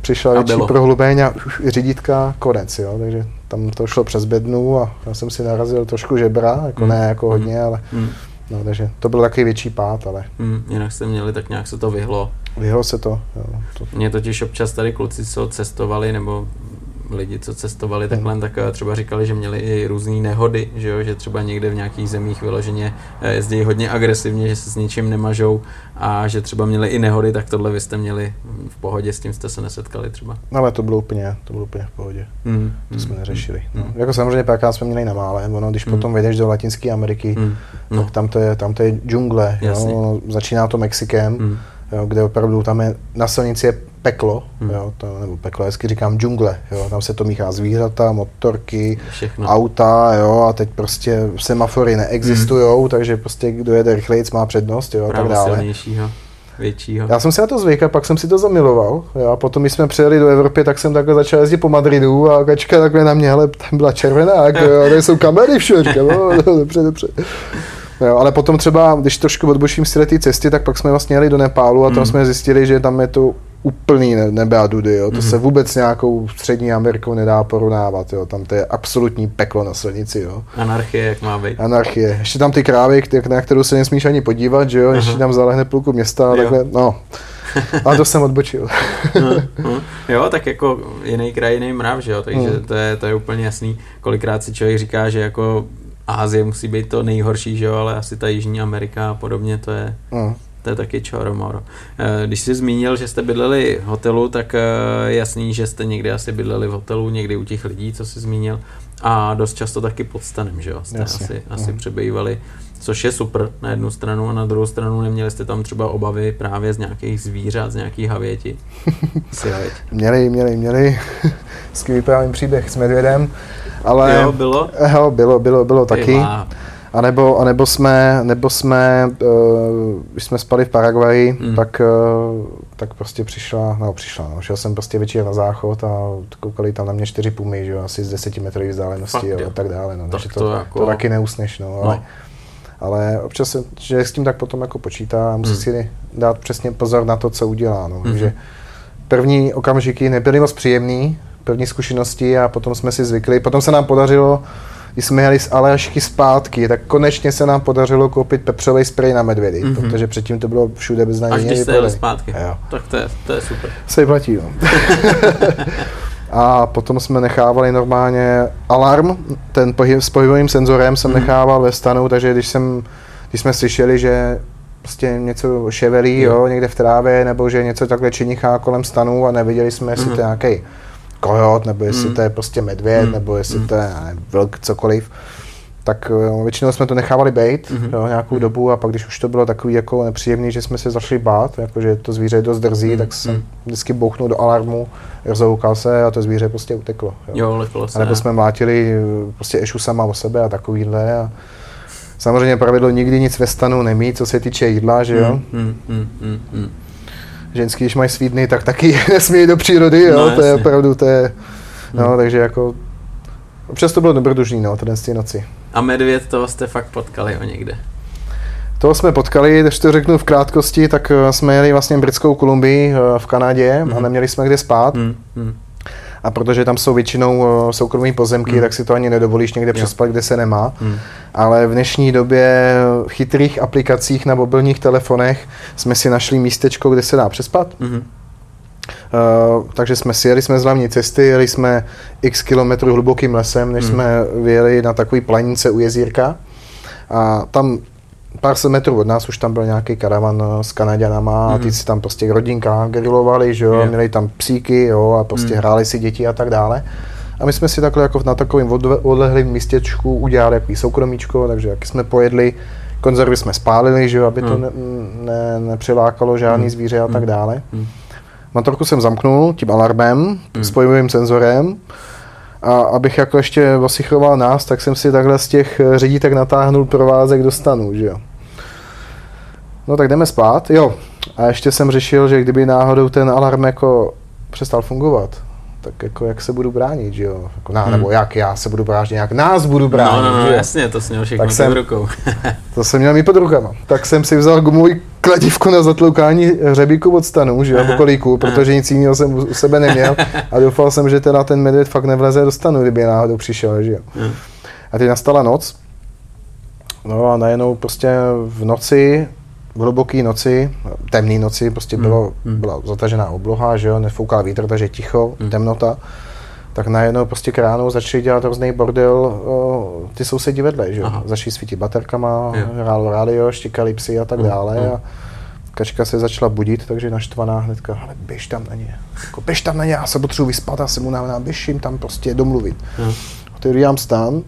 přišla větší prohlubeň a řídítka, konec, jo. Takže tam to šlo přes bednu a já jsem si narazil trošku žebra, jako mm. ne jako mm. hodně, ale mm. no, takže to byl takový větší pád, ale... Mm, jinak jste měli, tak nějak se to vyhlo. Vyhlo se to, jo. To... Mě totiž občas tady kluci, co cestovali, nebo lidi, co cestovali takhle, hmm. tak eh, třeba říkali, že měli i různé nehody, že, jo? že třeba někde v nějakých zemích vyloženě eh, jezdí hodně agresivně, že se s ničím nemažou a že třeba měli i nehody, tak tohle vy jste měli v pohodě, s tím jste se nesetkali třeba. No, ale to bylo úplně, to bylo úplně v pohodě. Hmm. To jsme hmm. neřešili. No. Hmm. Jako samozřejmě pak jsme měli na mále, ono, když hmm. potom vedeš do Latinské Ameriky, hmm. no. tak tam to je, tam to je džungle, jo? začíná to Mexikem, hmm. Jo, kde opravdu tam je, na silnici je peklo, hmm. jo, to, nebo peklo, hezky říkám džungle, jo, tam se to míchá zvířata, motorky, Všechno. auta, jo, a teď prostě semafory neexistují, hmm. takže prostě kdo jede rychleji, má přednost, jo, a tak dále. Silnějšího. Většího. Já jsem si na to zvykl, pak jsem si to zamiloval. Jo, a potom, když jsme přijeli do Evropy, tak jsem takhle začal jezdit po Madridu a kačka takhle na mě, ale tam byla červená, jako, jo, tady jsou kamery všude, no, dobře, dobře. Jo, ale potom třeba, když trošku odbočím z té cesty, tak pak jsme vlastně jeli do Nepálu a tam hmm. jsme zjistili, že tam je to úplný nebe a dudy, jo. To mm-hmm. se vůbec nějakou střední Amerikou nedá porovnávat, jo. Tam to je absolutní peklo na silnici, jo. Anarchie, jak má být. Anarchie. Ještě tam ty krávy, na kterou se nesmíš ani podívat, že jo, ještě tam zalehne půlku města a takhle, no. A to jsem odbočil. no, no. Jo, tak jako jiný kraj, jiný mrav, že jo, takže mm. to, je, to je úplně jasný. Kolikrát si člověk říká, že jako Ázie musí být to nejhorší, že jo, ale asi ta Jižní Amerika a podobně, to je, mm. To je taky čoromoro. Eh, když jsi zmínil, že jste bydleli v hotelu, tak eh, jasný, že jste někdy asi bydleli v hotelu, někdy u těch lidí, co jsi zmínil. A dost často taky pod stanem, že jo? Jste Jasně. asi, asi mm. přebývali, což je super na jednu stranu a na druhou stranu neměli jste tam třeba obavy právě z nějakých zvířat, z nějakých havěti. měli, měli, měli. S vyprávím příběh s medvědem, ale... Jo, bylo? Jo, bylo, bylo, bylo taky. A nebo, a nebo jsme, nebo jsme, uh, když jsme spali v Paraguaji, mm. tak, uh, tak prostě přišla, no přišla, no, šel jsem prostě večer na záchod a koukali tam na mě čtyři pumy, že jo, asi z desetimetrové vzdálenosti jo, a tak dále, no, tak to, to, jako... to taky neusneš, no, no. ale, ale občas se, že s tím tak potom jako počítá a musí mm. si dát přesně pozor na to, co udělá, no, mm-hmm. takže první okamžiky nebyly moc příjemný, první zkušenosti a potom jsme si zvykli, potom se nám podařilo když jsme jeli z Aljašky zpátky, tak konečně se nám podařilo koupit pepřový sprej na medvědy, mm-hmm. protože předtím to bylo všude bez Až když jste jeli zpátky, jo. tak to je, to je super. Se platí, no. a potom jsme nechávali normálně alarm, ten pohyb, s pohybovým senzorem jsem mm-hmm. nechával ve stanu, takže když, jsem, když jsme slyšeli, že prostě něco ševelí, jo. jo, někde v trávě, nebo že něco takhle činichá kolem stanu a neviděli jsme, jestli mm-hmm. to je nějaký kojot, nebo jestli mm. to je prostě medvěd, mm. nebo jestli mm. to je nevím, vlk, cokoliv, tak jo, většinou jsme to nechávali být mm-hmm. jo, nějakou mm. dobu a pak když už to bylo takový jako nepříjemný, že jsme se začali bát, jako že to zvíře je dost drzí, mm. tak jsem mm. vždycky bouchnul do alarmu, rozhoukal se a to zvíře prostě uteklo. Jo, jo se. A nebo jsme mlátili prostě ešu sama o sebe a takovýhle a samozřejmě pravidlo nikdy nic ve stanu nemít, co se týče jídla, že jo. Mm, mm, mm, mm, mm ženský, když mají svý dny, tak taky nesmějí do přírody, jo, no, to je opravdu, to je, no, hmm. takže jako, občas to bylo dobrodružný, no, ten z noci. A medvěd, toho jste fakt potkali o někde? Toho jsme potkali, když to řeknu v krátkosti, tak eh, jsme jeli vlastně Britskou Kolumbii eh, v Kanadě hmm. a neměli jsme kde spát. Hmm. Hmm a protože tam jsou většinou eh, soukromé pozemky, mm. tak si to ani nedovolíš někde přespat, kde se nemá. Mm. Ale v dnešní době chytrých aplikacích na mobilních telefonech jsme si našli místečko, kde se dá přespat. Mm. Uh, takže jsme si jeli jsme z hlavní cesty, jeli jsme x kilometrů hlubokým lesem, než hmm. jsme vyjeli na takový planice u jezírka. A tam pár set metrů od nás už tam byl nějaký karavan eh, s Kanaděnama mm. a ty mhm. si tam prostě rodinka grilovali, že jo, yeah. měli tam psíky, jo, a prostě mm. hráli si děti a tak dále. A my jsme si takhle jako na takovém odlehlém místečku udělali jaký soukromíčko, takže jak jsme pojedli, konzervy jsme spálili, že jo, aby to mm. ne, ne, nepřilákalo žádný mm. zvíře a tak mhm. dále. Mm. Motorku jsem zamknul tím alarmem, mm. spojivým senzorem a abych jako ještě osichroval nás, tak jsem si takhle z těch řídítek natáhnul provázek do stanu, že jo. No tak jdeme spát, jo. A ještě jsem řešil, že kdyby náhodou ten alarm jako přestal fungovat, tak jako jak se budu bránit, že jo? Jako ná, hmm. Nebo jak já se budu bránit, jak nás budu bránit. No, no, no jasně, to jsem měl všechno tak jsem, rukou. to jsem měl mít pod rukama. Tak jsem si vzal gumový kladivku na zatloukání hřebíku od stanu, že jo, kolíku, protože nic jiného jsem u sebe neměl a doufal jsem, že teda ten medvěd fakt nevleze do stanu, kdyby náhodou přišel, že jo. A teď nastala noc, no a najednou prostě v noci hluboké noci, temné noci, prostě hmm. bylo, hmm. byla zatažená obloha, že jo, nefoukal vítr, takže ticho, hmm. temnota. Tak najednou prostě kránou začali dělat hrozný bordel o, ty sousedi vedle, že jo. Začali svítit baterkama, hrálo rádio, štikali psy a tak hmm. dále. Hmm. A kačka se začala budit, takže naštvaná hnedka, ale běž tam na ně. Jako, běž tam na ně, já se potřebuji vyspat, já se mu nám běž jim tam prostě domluvit. Hmm. Otevírám stan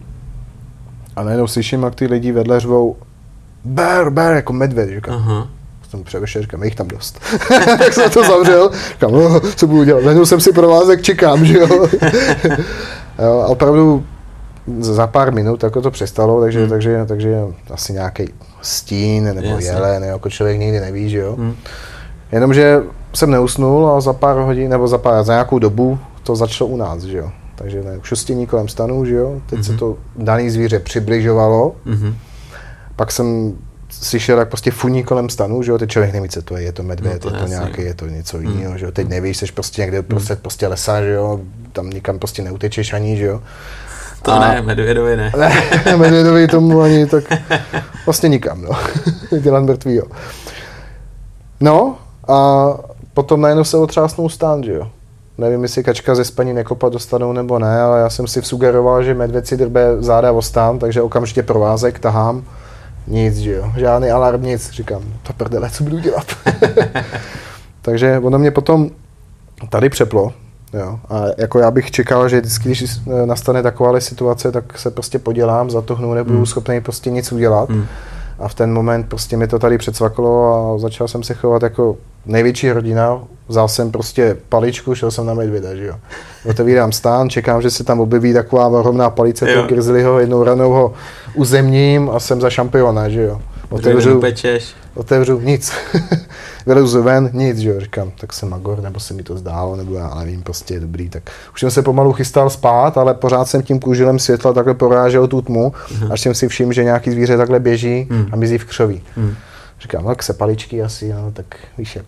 a najednou slyším, jak ty lidi vedle řvou, ber, ber, jako medvěd, říkám. Aha. Jsem převešel, říkám, jich tam dost. tak jsem to zavřel, říkám, no, co budu dělat, Venul jsem si provázek, čekám, že jo. jo a opravdu za pár minut jako to přestalo, takže, hmm. takže, takže asi nějaký stín nebo Jasně. jelen, jako člověk nikdy neví, že jo. Hmm. Jenomže jsem neusnul a za pár hodin, nebo za, pár, za nějakou dobu to začalo u nás, že jo. Takže ne, šustění kolem stanu, že jo. Teď mm-hmm. se to daný zvíře přibližovalo. Mm-hmm pak jsem slyšel, jak prostě funí kolem stanu, že jo, teď člověk neví, co to je, je to medvěd, no to je to nějaký, je to něco hmm. jiného, že jo, teď nevíš, jsi prostě někde prostě, prostě lesa, že jo, tam nikam prostě neutečeš ani, že jo. To a... ne, medvědovi ne. ne, medvědovi tomu ani tak vlastně nikam, no. Dělat mrtvýho. No a potom najednou se otřásnou stán, že jo. Nevím, jestli kačka ze spaní nekopat dostanou nebo ne, ale já jsem si vsugeroval, že medvěd si drbe záda o stán, takže okamžitě provázek tahám nic, že jo. Žádný alarm, nic. Říkám, to prdele, co budu dělat? Takže ono mě potom tady přeplo, Jo. A jako já bych čekal, že vždycky, když nastane taková situace, tak se prostě podělám, zatohnu, nebudu hmm. schopný prostě nic udělat. Hmm. A v ten moment prostě mi to tady předsvaklo a začal jsem se chovat jako největší rodina, vzal jsem prostě paličku, šel jsem na medvěda, že jo. Otevírám stán, čekám, že se tam objeví taková ohromná palice toho grizzlyho, jednou ranou ho uzemním a jsem za šampiona, že jo. Otevřu, pečeš. otevřu nic. Vylezu ven, nic, že jo. Říkám, tak jsem magor, nebo se mi to zdálo, nebo já nevím, prostě je dobrý. Tak už jsem se pomalu chystal spát, ale pořád jsem tím kůželem světla takhle porážel tu tmu, uh-huh. až jsem si všiml, že nějaký zvíře takhle běží uh-huh. a mizí v křoví. Uh-huh. Říkám, tak se paličky asi, no, tak víš jak.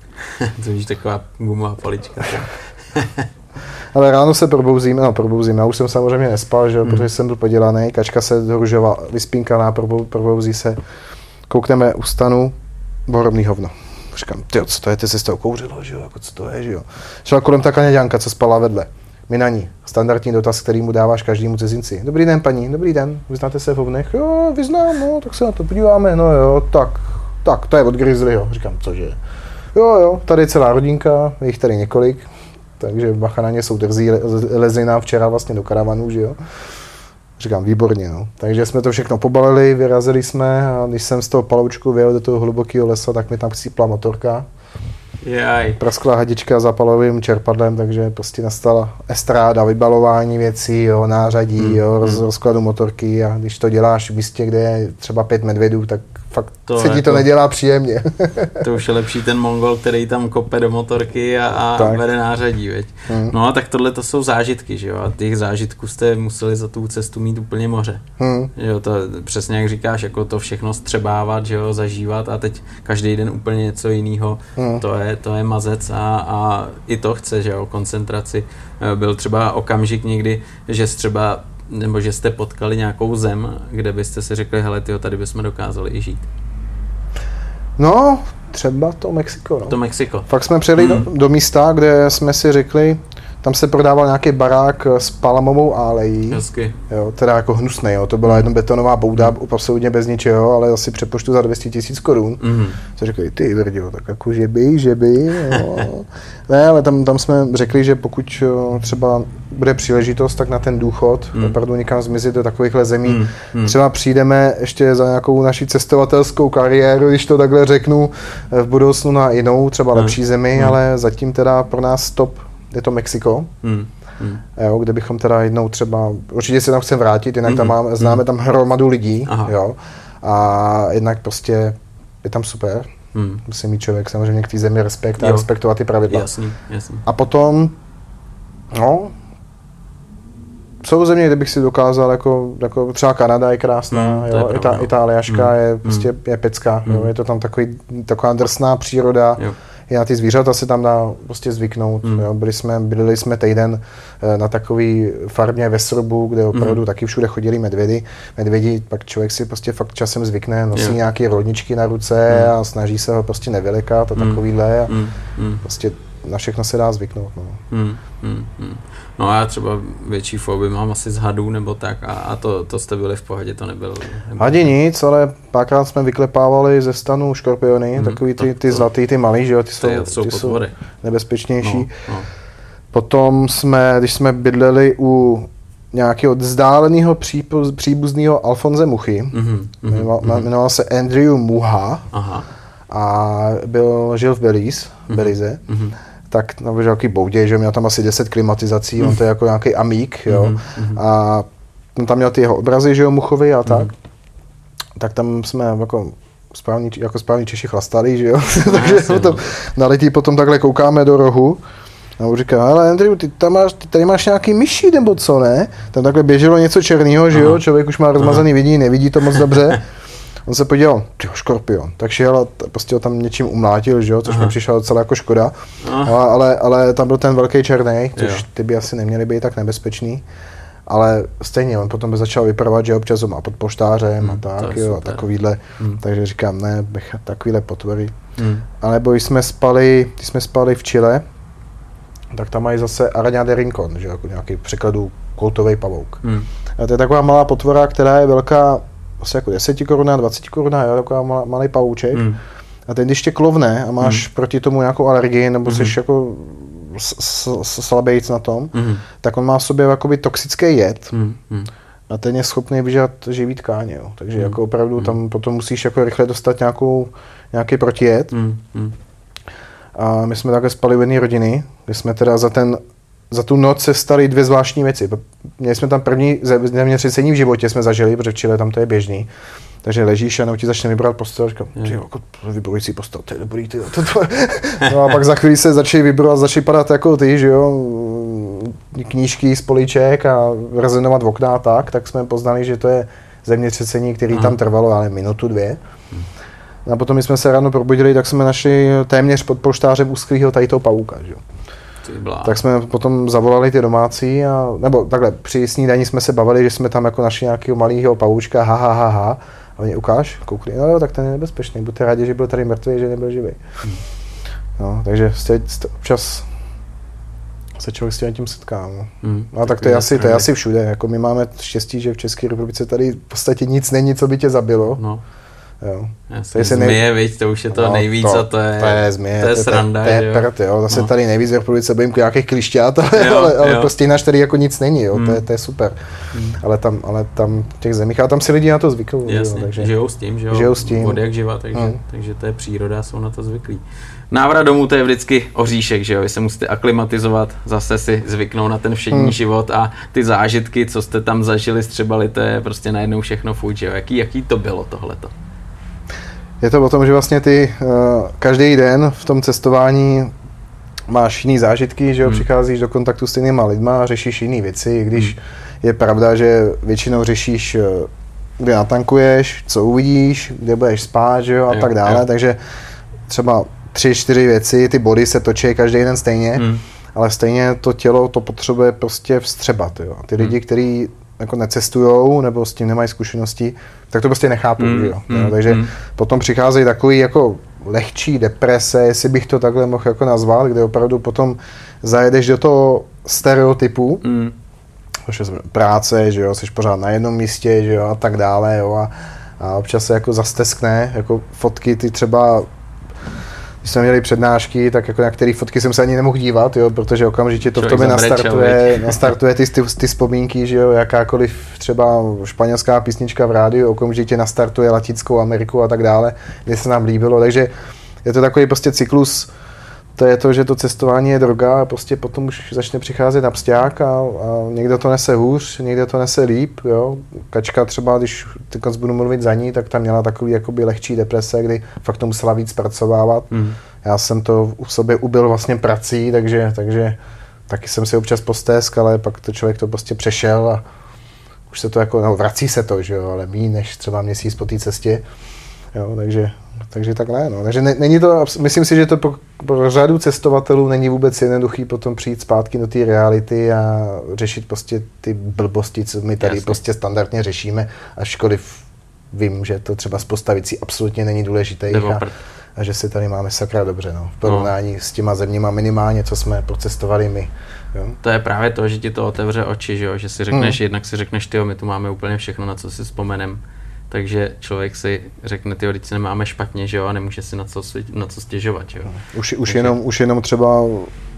to víš, taková gumová palička. Ale ráno se probouzím, no probouzím, já už jsem samozřejmě nespal, že, hmm. protože jsem byl podělaný, kačka se doružovala, vyspínkaná, probouzí se, koukneme u stanu, bohrobný hovno. Říkám, ty co to je, ty se z toho kouřilo, že jo, jako co to je, že jo. Šla kolem ta kaněďanka, co spala vedle. My na ní. Standardní dotaz, který mu dáváš každému cizinci. Dobrý den, paní, dobrý den, vyznáte se v hovnech? Jo, vyznám, no, tak se na to podíváme, no jo, tak, tak, to je od Grizzlyho. Říkám, cože? Jo, jo, tady je celá rodinka, je jich tady několik, takže bacha na ně jsou drzí, lezli nám včera vlastně do karavanu, že jo. Říkám, výborně, no. Takže jsme to všechno pobalili, vyrazili jsme a když jsem z toho paloučku vyjel do toho hlubokého lesa, tak mi tam chcípla motorka. Jaj. Praskla hadička za palovým čerpadlem, takže prostě nastala estráda, vybalování věcí, jo, nářadí, hmm. jo, roz, hmm. rozkladu motorky a když to děláš v místě, kde je třeba pět medvědů, tak fakt to se ti to nedělá příjemně. to už je lepší ten mongol, který tam kope do motorky a, a vede nářadí, veď. Hmm. No a tak tohle to jsou zážitky, že jo, a těch zážitků jste museli za tu cestu mít úplně moře. Hmm. Jo, to přesně jak říkáš, jako to všechno střebávat, že jo, zažívat a teď každý den úplně něco jiného, hmm. to, je, to je mazec a, a i to chce, že jo, koncentraci. Byl třeba okamžik někdy, že třeba nebo že jste potkali nějakou zem, kde byste si řekli, hele, tyjo, tady bychom dokázali i žít? No, třeba to Mexiko. No. To Mexiko. Fakt jsme přijeli hmm. do, do místa, kde jsme si řekli, tam se prodával nějaký barák s palamovou álejí. Hezky. Jo, teda jako hnusný, jo. To byla jedna betonová bouda, mm. absolutně bez ničeho, ale asi přepoštu za 200 tisíc korun. Mm. Se řekli, ty vrdio, tak jako že by, že by, jo. ne, ale tam, tam jsme řekli, že pokud jo, třeba bude příležitost, tak na ten důchod, mm. opravdu někam zmizet do takovýchhle zemí, mm. Mm. třeba přijdeme ještě za nějakou naší cestovatelskou kariéru, když to takhle řeknu, v budoucnu na jinou, třeba mm. lepší zemi, mm. ale zatím teda pro nás top je to Mexiko, hmm. Hmm. Jo, kde bychom teda jednou třeba, určitě se tam chceme vrátit, jinak hmm. tam máme, známe hmm. tam hromadu lidí, jo, a jednak prostě je tam super, hmm. musí mít člověk samozřejmě k té zemi respekt a jo. respektovat ty pravidla. Jasný, jasný. A potom, no, jsou země, kde bych si dokázal, jako, jako třeba Kanada je krásná, mm, jo, Ita, Itáliaška mm, je prostě mm, je pecka, mm. jo, je to tam takový, taková drsná příroda, jo na ty zvířata se tam dá prostě zvyknout. Mm. Jo. Byli jsme, byli jsme týden eh, na takový farmě ve Srbu, kde opravdu mm. taky všude chodili medvědy. Medvědi, pak člověk si prostě fakt časem zvykne, nosí yeah. nějaké rodničky na ruce mm. a snaží se ho prostě nevylekat a mm. takovýhle. A mm. Prostě na všechno se dá zvyknout. No. Mm, mm, mm. No a já třeba větší fobii mám asi z hadů nebo tak a, a to, to jste byli v pohodě, to nebylo. nebylo. Hadi nic, ale párkrát jsme vyklepávali ze stanu škorpiony, mm, takový ty, ty zlatý, ty malý, že jo, ty jsou, ty jsou, ty jsou nebezpečnější. No, no. Potom jsme, když jsme bydleli u nějakého vzdáleného příbuzného Alfonze Muchy, mm-hmm, jmenoval, mm-hmm. jmenoval se Andrew Muha Aha. a byl, žil v Belize, mm-hmm, Belize. Mm-hmm tak no, že jaký boudě, že měl tam asi 10 klimatizací, mm. on to je jako nějaký amík, jo. Mm. A on tam měl ty jeho obrazy, že jo, Muchovi a tak. Mm. Tak tam jsme jako správní, jako správní Češi chlastali, že jo. Takže potom, na letí potom takhle koukáme do rohu. A on říká, ale Andrew, ty, tam máš, ty tady máš nějaký myší nebo co, ne? Tam takhle běželo něco černého, že jo, člověk už má rozmazaný vidí, nevidí to moc dobře. On se podíval, tyho, škorpion, tak šel a prostě ho tam něčím umlátil, že jo, což mi přišlo docela jako škoda. Ale, ale, ale, tam byl ten velký černý, což jo. ty by asi neměly být tak nebezpečný. Ale stejně, on potom by začal vypravovat, že občas ho má pod poštářem hmm, a tak, jo, a takovýhle. Hmm. Takže říkám, ne, bych takovýhle potvory. Hmm. A nebo když jsme spali, když jsme spali v Chile, tak tam mají zase Araña de Rincon, že jako nějaký překladu kultový pavouk. Hmm. A to je taková malá potvora, která je velká asi jako 10 koruna, 20 koruna, jo, taková mal, malý pavouček. Mm. A ten, když tě klovne a máš mm. proti tomu nějakou alergii, nebo mm. jsi jako slabějíc na tom, mm. tak on má v sobě jakoby toxický jed. Mm. A ten je schopný vyžat živý tkáně. Jo. Takže mm. jako opravdu mm. tam potom musíš jako rychle dostat nějakou, nějaký protijed. Mm. A my jsme takhle spali u jedné rodiny, kde jsme teda za ten za tu noc se staly dvě zvláštní věci. Měli jsme tam první zemětřesení v životě, jsme zažili, protože v Chile tam to je běžný. Takže ležíš a ti začne vybrat postel, říkám, ty jako vyborující postel, to je dobrý, ty, to, to. No a pak za chvíli se začali vybrovat, začali padat jako ty, že jo, knížky z poliček a rezenovat v okna a tak, tak jsme poznali, že to je zemětřesení, který tam trvalo ale minutu, dvě. A potom, když jsme se ráno probudili, tak jsme našli téměř pod poštářem úzklého tady toho pavouka. Že? Tak jsme potom zavolali ty domácí, a, nebo takhle, při snídaní jsme se bavili, že jsme tam jako našli nějakého malého pavoučka, ha, ha, ha, ha. A oni ukáž, koukli, no jo, tak ten je nebezpečný, buďte rádi, že byl tady mrtvý, že nebyl živý. Hmm. No, takže jste, jste, občas se člověk s tím setká. No. Hmm, no tak to je, asi, to je asi všude. Jako my máme štěstí, že v České republice tady v podstatě nic není, co by tě zabilo. No. Jo. Jasně, zmije, nej... viď, to už je to no, nejvíc to, a to je, to je, zmije, to je sranda. To je, to je prd, jo. Zase no. tady nejvíc v republice bojím nějakých klišťát, ale, jo, ale, ale jo. prostě jinak tady jako nic není, jo. Mm. To, je, hmm. to je super. Mm. Ale, tam, ale tam v těch zemích, a tam si lidi na to zvyknou. Jasně, jo, takže, žijou s tím, že jo. Žijou s tím. Od jak živa, takže, mm. takže to je příroda, jsou na to zvyklí. Návrat domů to je vždycky oříšek, že jo, vy se musíte aklimatizovat, zase si zvyknout na ten všední hmm. život a ty zážitky, co jste tam zažili, střebali, to je prostě najednou všechno fuč, že jo. Jaký, jaký to bylo tohleto? Je to o tom, že vlastně ty uh, každý den v tom cestování máš jiný zážitky, že jo, hmm. přicházíš do kontaktu s jinýma lidma a řešíš jiné věci, když hmm. je pravda, že většinou řešíš, eh, kde natankuješ, co uvidíš, kde budeš spát, že jo, a jo, tak dále, jo. takže třeba tři, čtyři věci, ty body se točí každý den stejně, hmm. ale stejně to tělo to potřebuje prostě vstřebat, jo. Ty lidi, hmm. kteří jako necestujou nebo s tím nemají zkušenosti, tak to prostě nechápu, mm, že jo. Mm, Takže mm. potom přicházejí takový jako lehčí deprese, jestli bych to takhle mohl jako nazvat, kde opravdu potom zajedeš do toho stereotypu, mm. práce, že jo, jsi pořád na jednom místě, že jo, a tak dále, jo, a, a občas se jako zasteskne, jako fotky ty třeba když jsme měli přednášky, tak jako na které fotky jsem se ani nemohl dívat, jo, protože okamžitě to v tobě nastartuje, nastartuje ty, ty, ty vzpomínky, že jo, jakákoliv třeba španělská písnička v rádiu, okamžitě nastartuje Latinskou Ameriku a tak dále, kde se nám líbilo, takže je to takový prostě cyklus, to je to, že to cestování je droga a prostě potom už začne přicházet na psták a, a někdo to nese hůř, někdo to nese líp, jo. Kačka třeba, když teď budu mluvit za ní, tak tam měla takový jakoby lehčí deprese, kdy fakt to musela víc zpracovávat. Mm. Já jsem to u sobě ubil vlastně prací, takže, takže taky jsem si občas postésk, ale pak to člověk to prostě přešel a už se to jako, no vrací se to, že jo, ale méně než třeba měsíc po té cestě. Jo, takže, takže takhle, no. Takže ne, není to, myslím si, že to pro, pro řadu cestovatelů není vůbec jednoduchý potom přijít zpátky do té reality a řešit prostě ty blbosti, co my tady Jasně. prostě standardně řešíme, ačkoliv vím, že to třeba z postavicí absolutně není důležité a, a že si tady máme sakra dobře, no, v porovnání no. s těma zeměma minimálně, co jsme procestovali my. Jo? To je právě to, že ti to otevře oči, že, jo? že si řekneš, hmm. jednak si řekneš, ty my tu máme úplně všechno, na co si vzpomenem takže člověk si řekne, ty teď nemáme špatně, že jo, a nemůže si na co, na co stěžovat, že jo. Už, už, takže... jenom, už jenom třeba,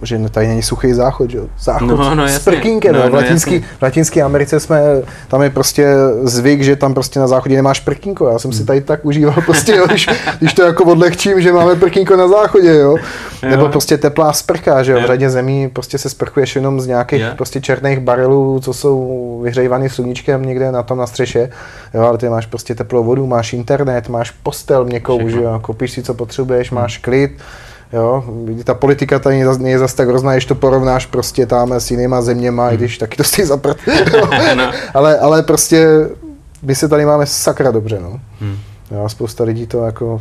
že tady není suchý záchod, že jo, záchod no, no, s prkínkem, no, no, v, latinský, v Latinské Americe jsme, tam je prostě zvyk, že tam prostě na záchodě nemáš prkínko, já jsem si hmm. tady tak užíval prostě, jo, když, když to jako odlehčím, že máme prkínko na záchodě, jo, nebo jo. prostě teplá sprcha, že jo, v řadě zemí prostě se sprchuješ jenom z nějakých jo. prostě černých barelů, co jsou vyhřejvaný sluníčkem někde na tom na střeše, jo, ale ty máš prostě prostě teplou vodu, máš internet, máš postel měkkou, že jo, koupíš si, co potřebuješ, hmm. máš klid, Jo, ta politika tady není je zase tak hrozná, když to porovnáš prostě tam s jinýma zeměma, hmm. i když taky to stojí za prd. no. ale, ale prostě my se tady máme sakra dobře, no. Hmm. Jo, spousta lidí to jako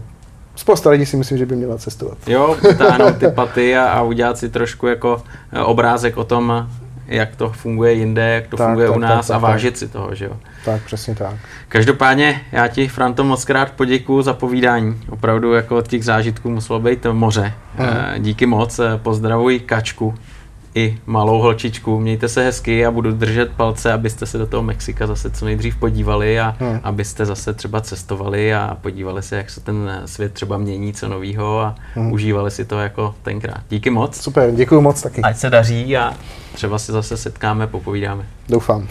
Spousta lidí si myslím, že by měla cestovat. Jo, vytáhnout ty paty a, a udělat si trošku jako eh, obrázek o tom, jak to funguje jinde, jak to tak, funguje tak, u nás tak, tak, a vážit tak. si toho, že jo. Tak, přesně tak. Každopádně já ti, Franto, moc krát poděkuju za povídání. Opravdu jako těch zážitků muselo být moře. Hmm. Díky moc, eh, pozdravuj Kačku i malou holčičku. Mějte se hezky a budu držet palce, abyste se do toho Mexika zase co nejdřív podívali a hmm. abyste zase třeba cestovali a podívali se, jak se ten svět třeba mění, co novýho a hmm. užívali si to jako tenkrát. Díky moc. Super, děkuji moc taky. Ať se daří a třeba se zase setkáme, popovídáme. Doufám.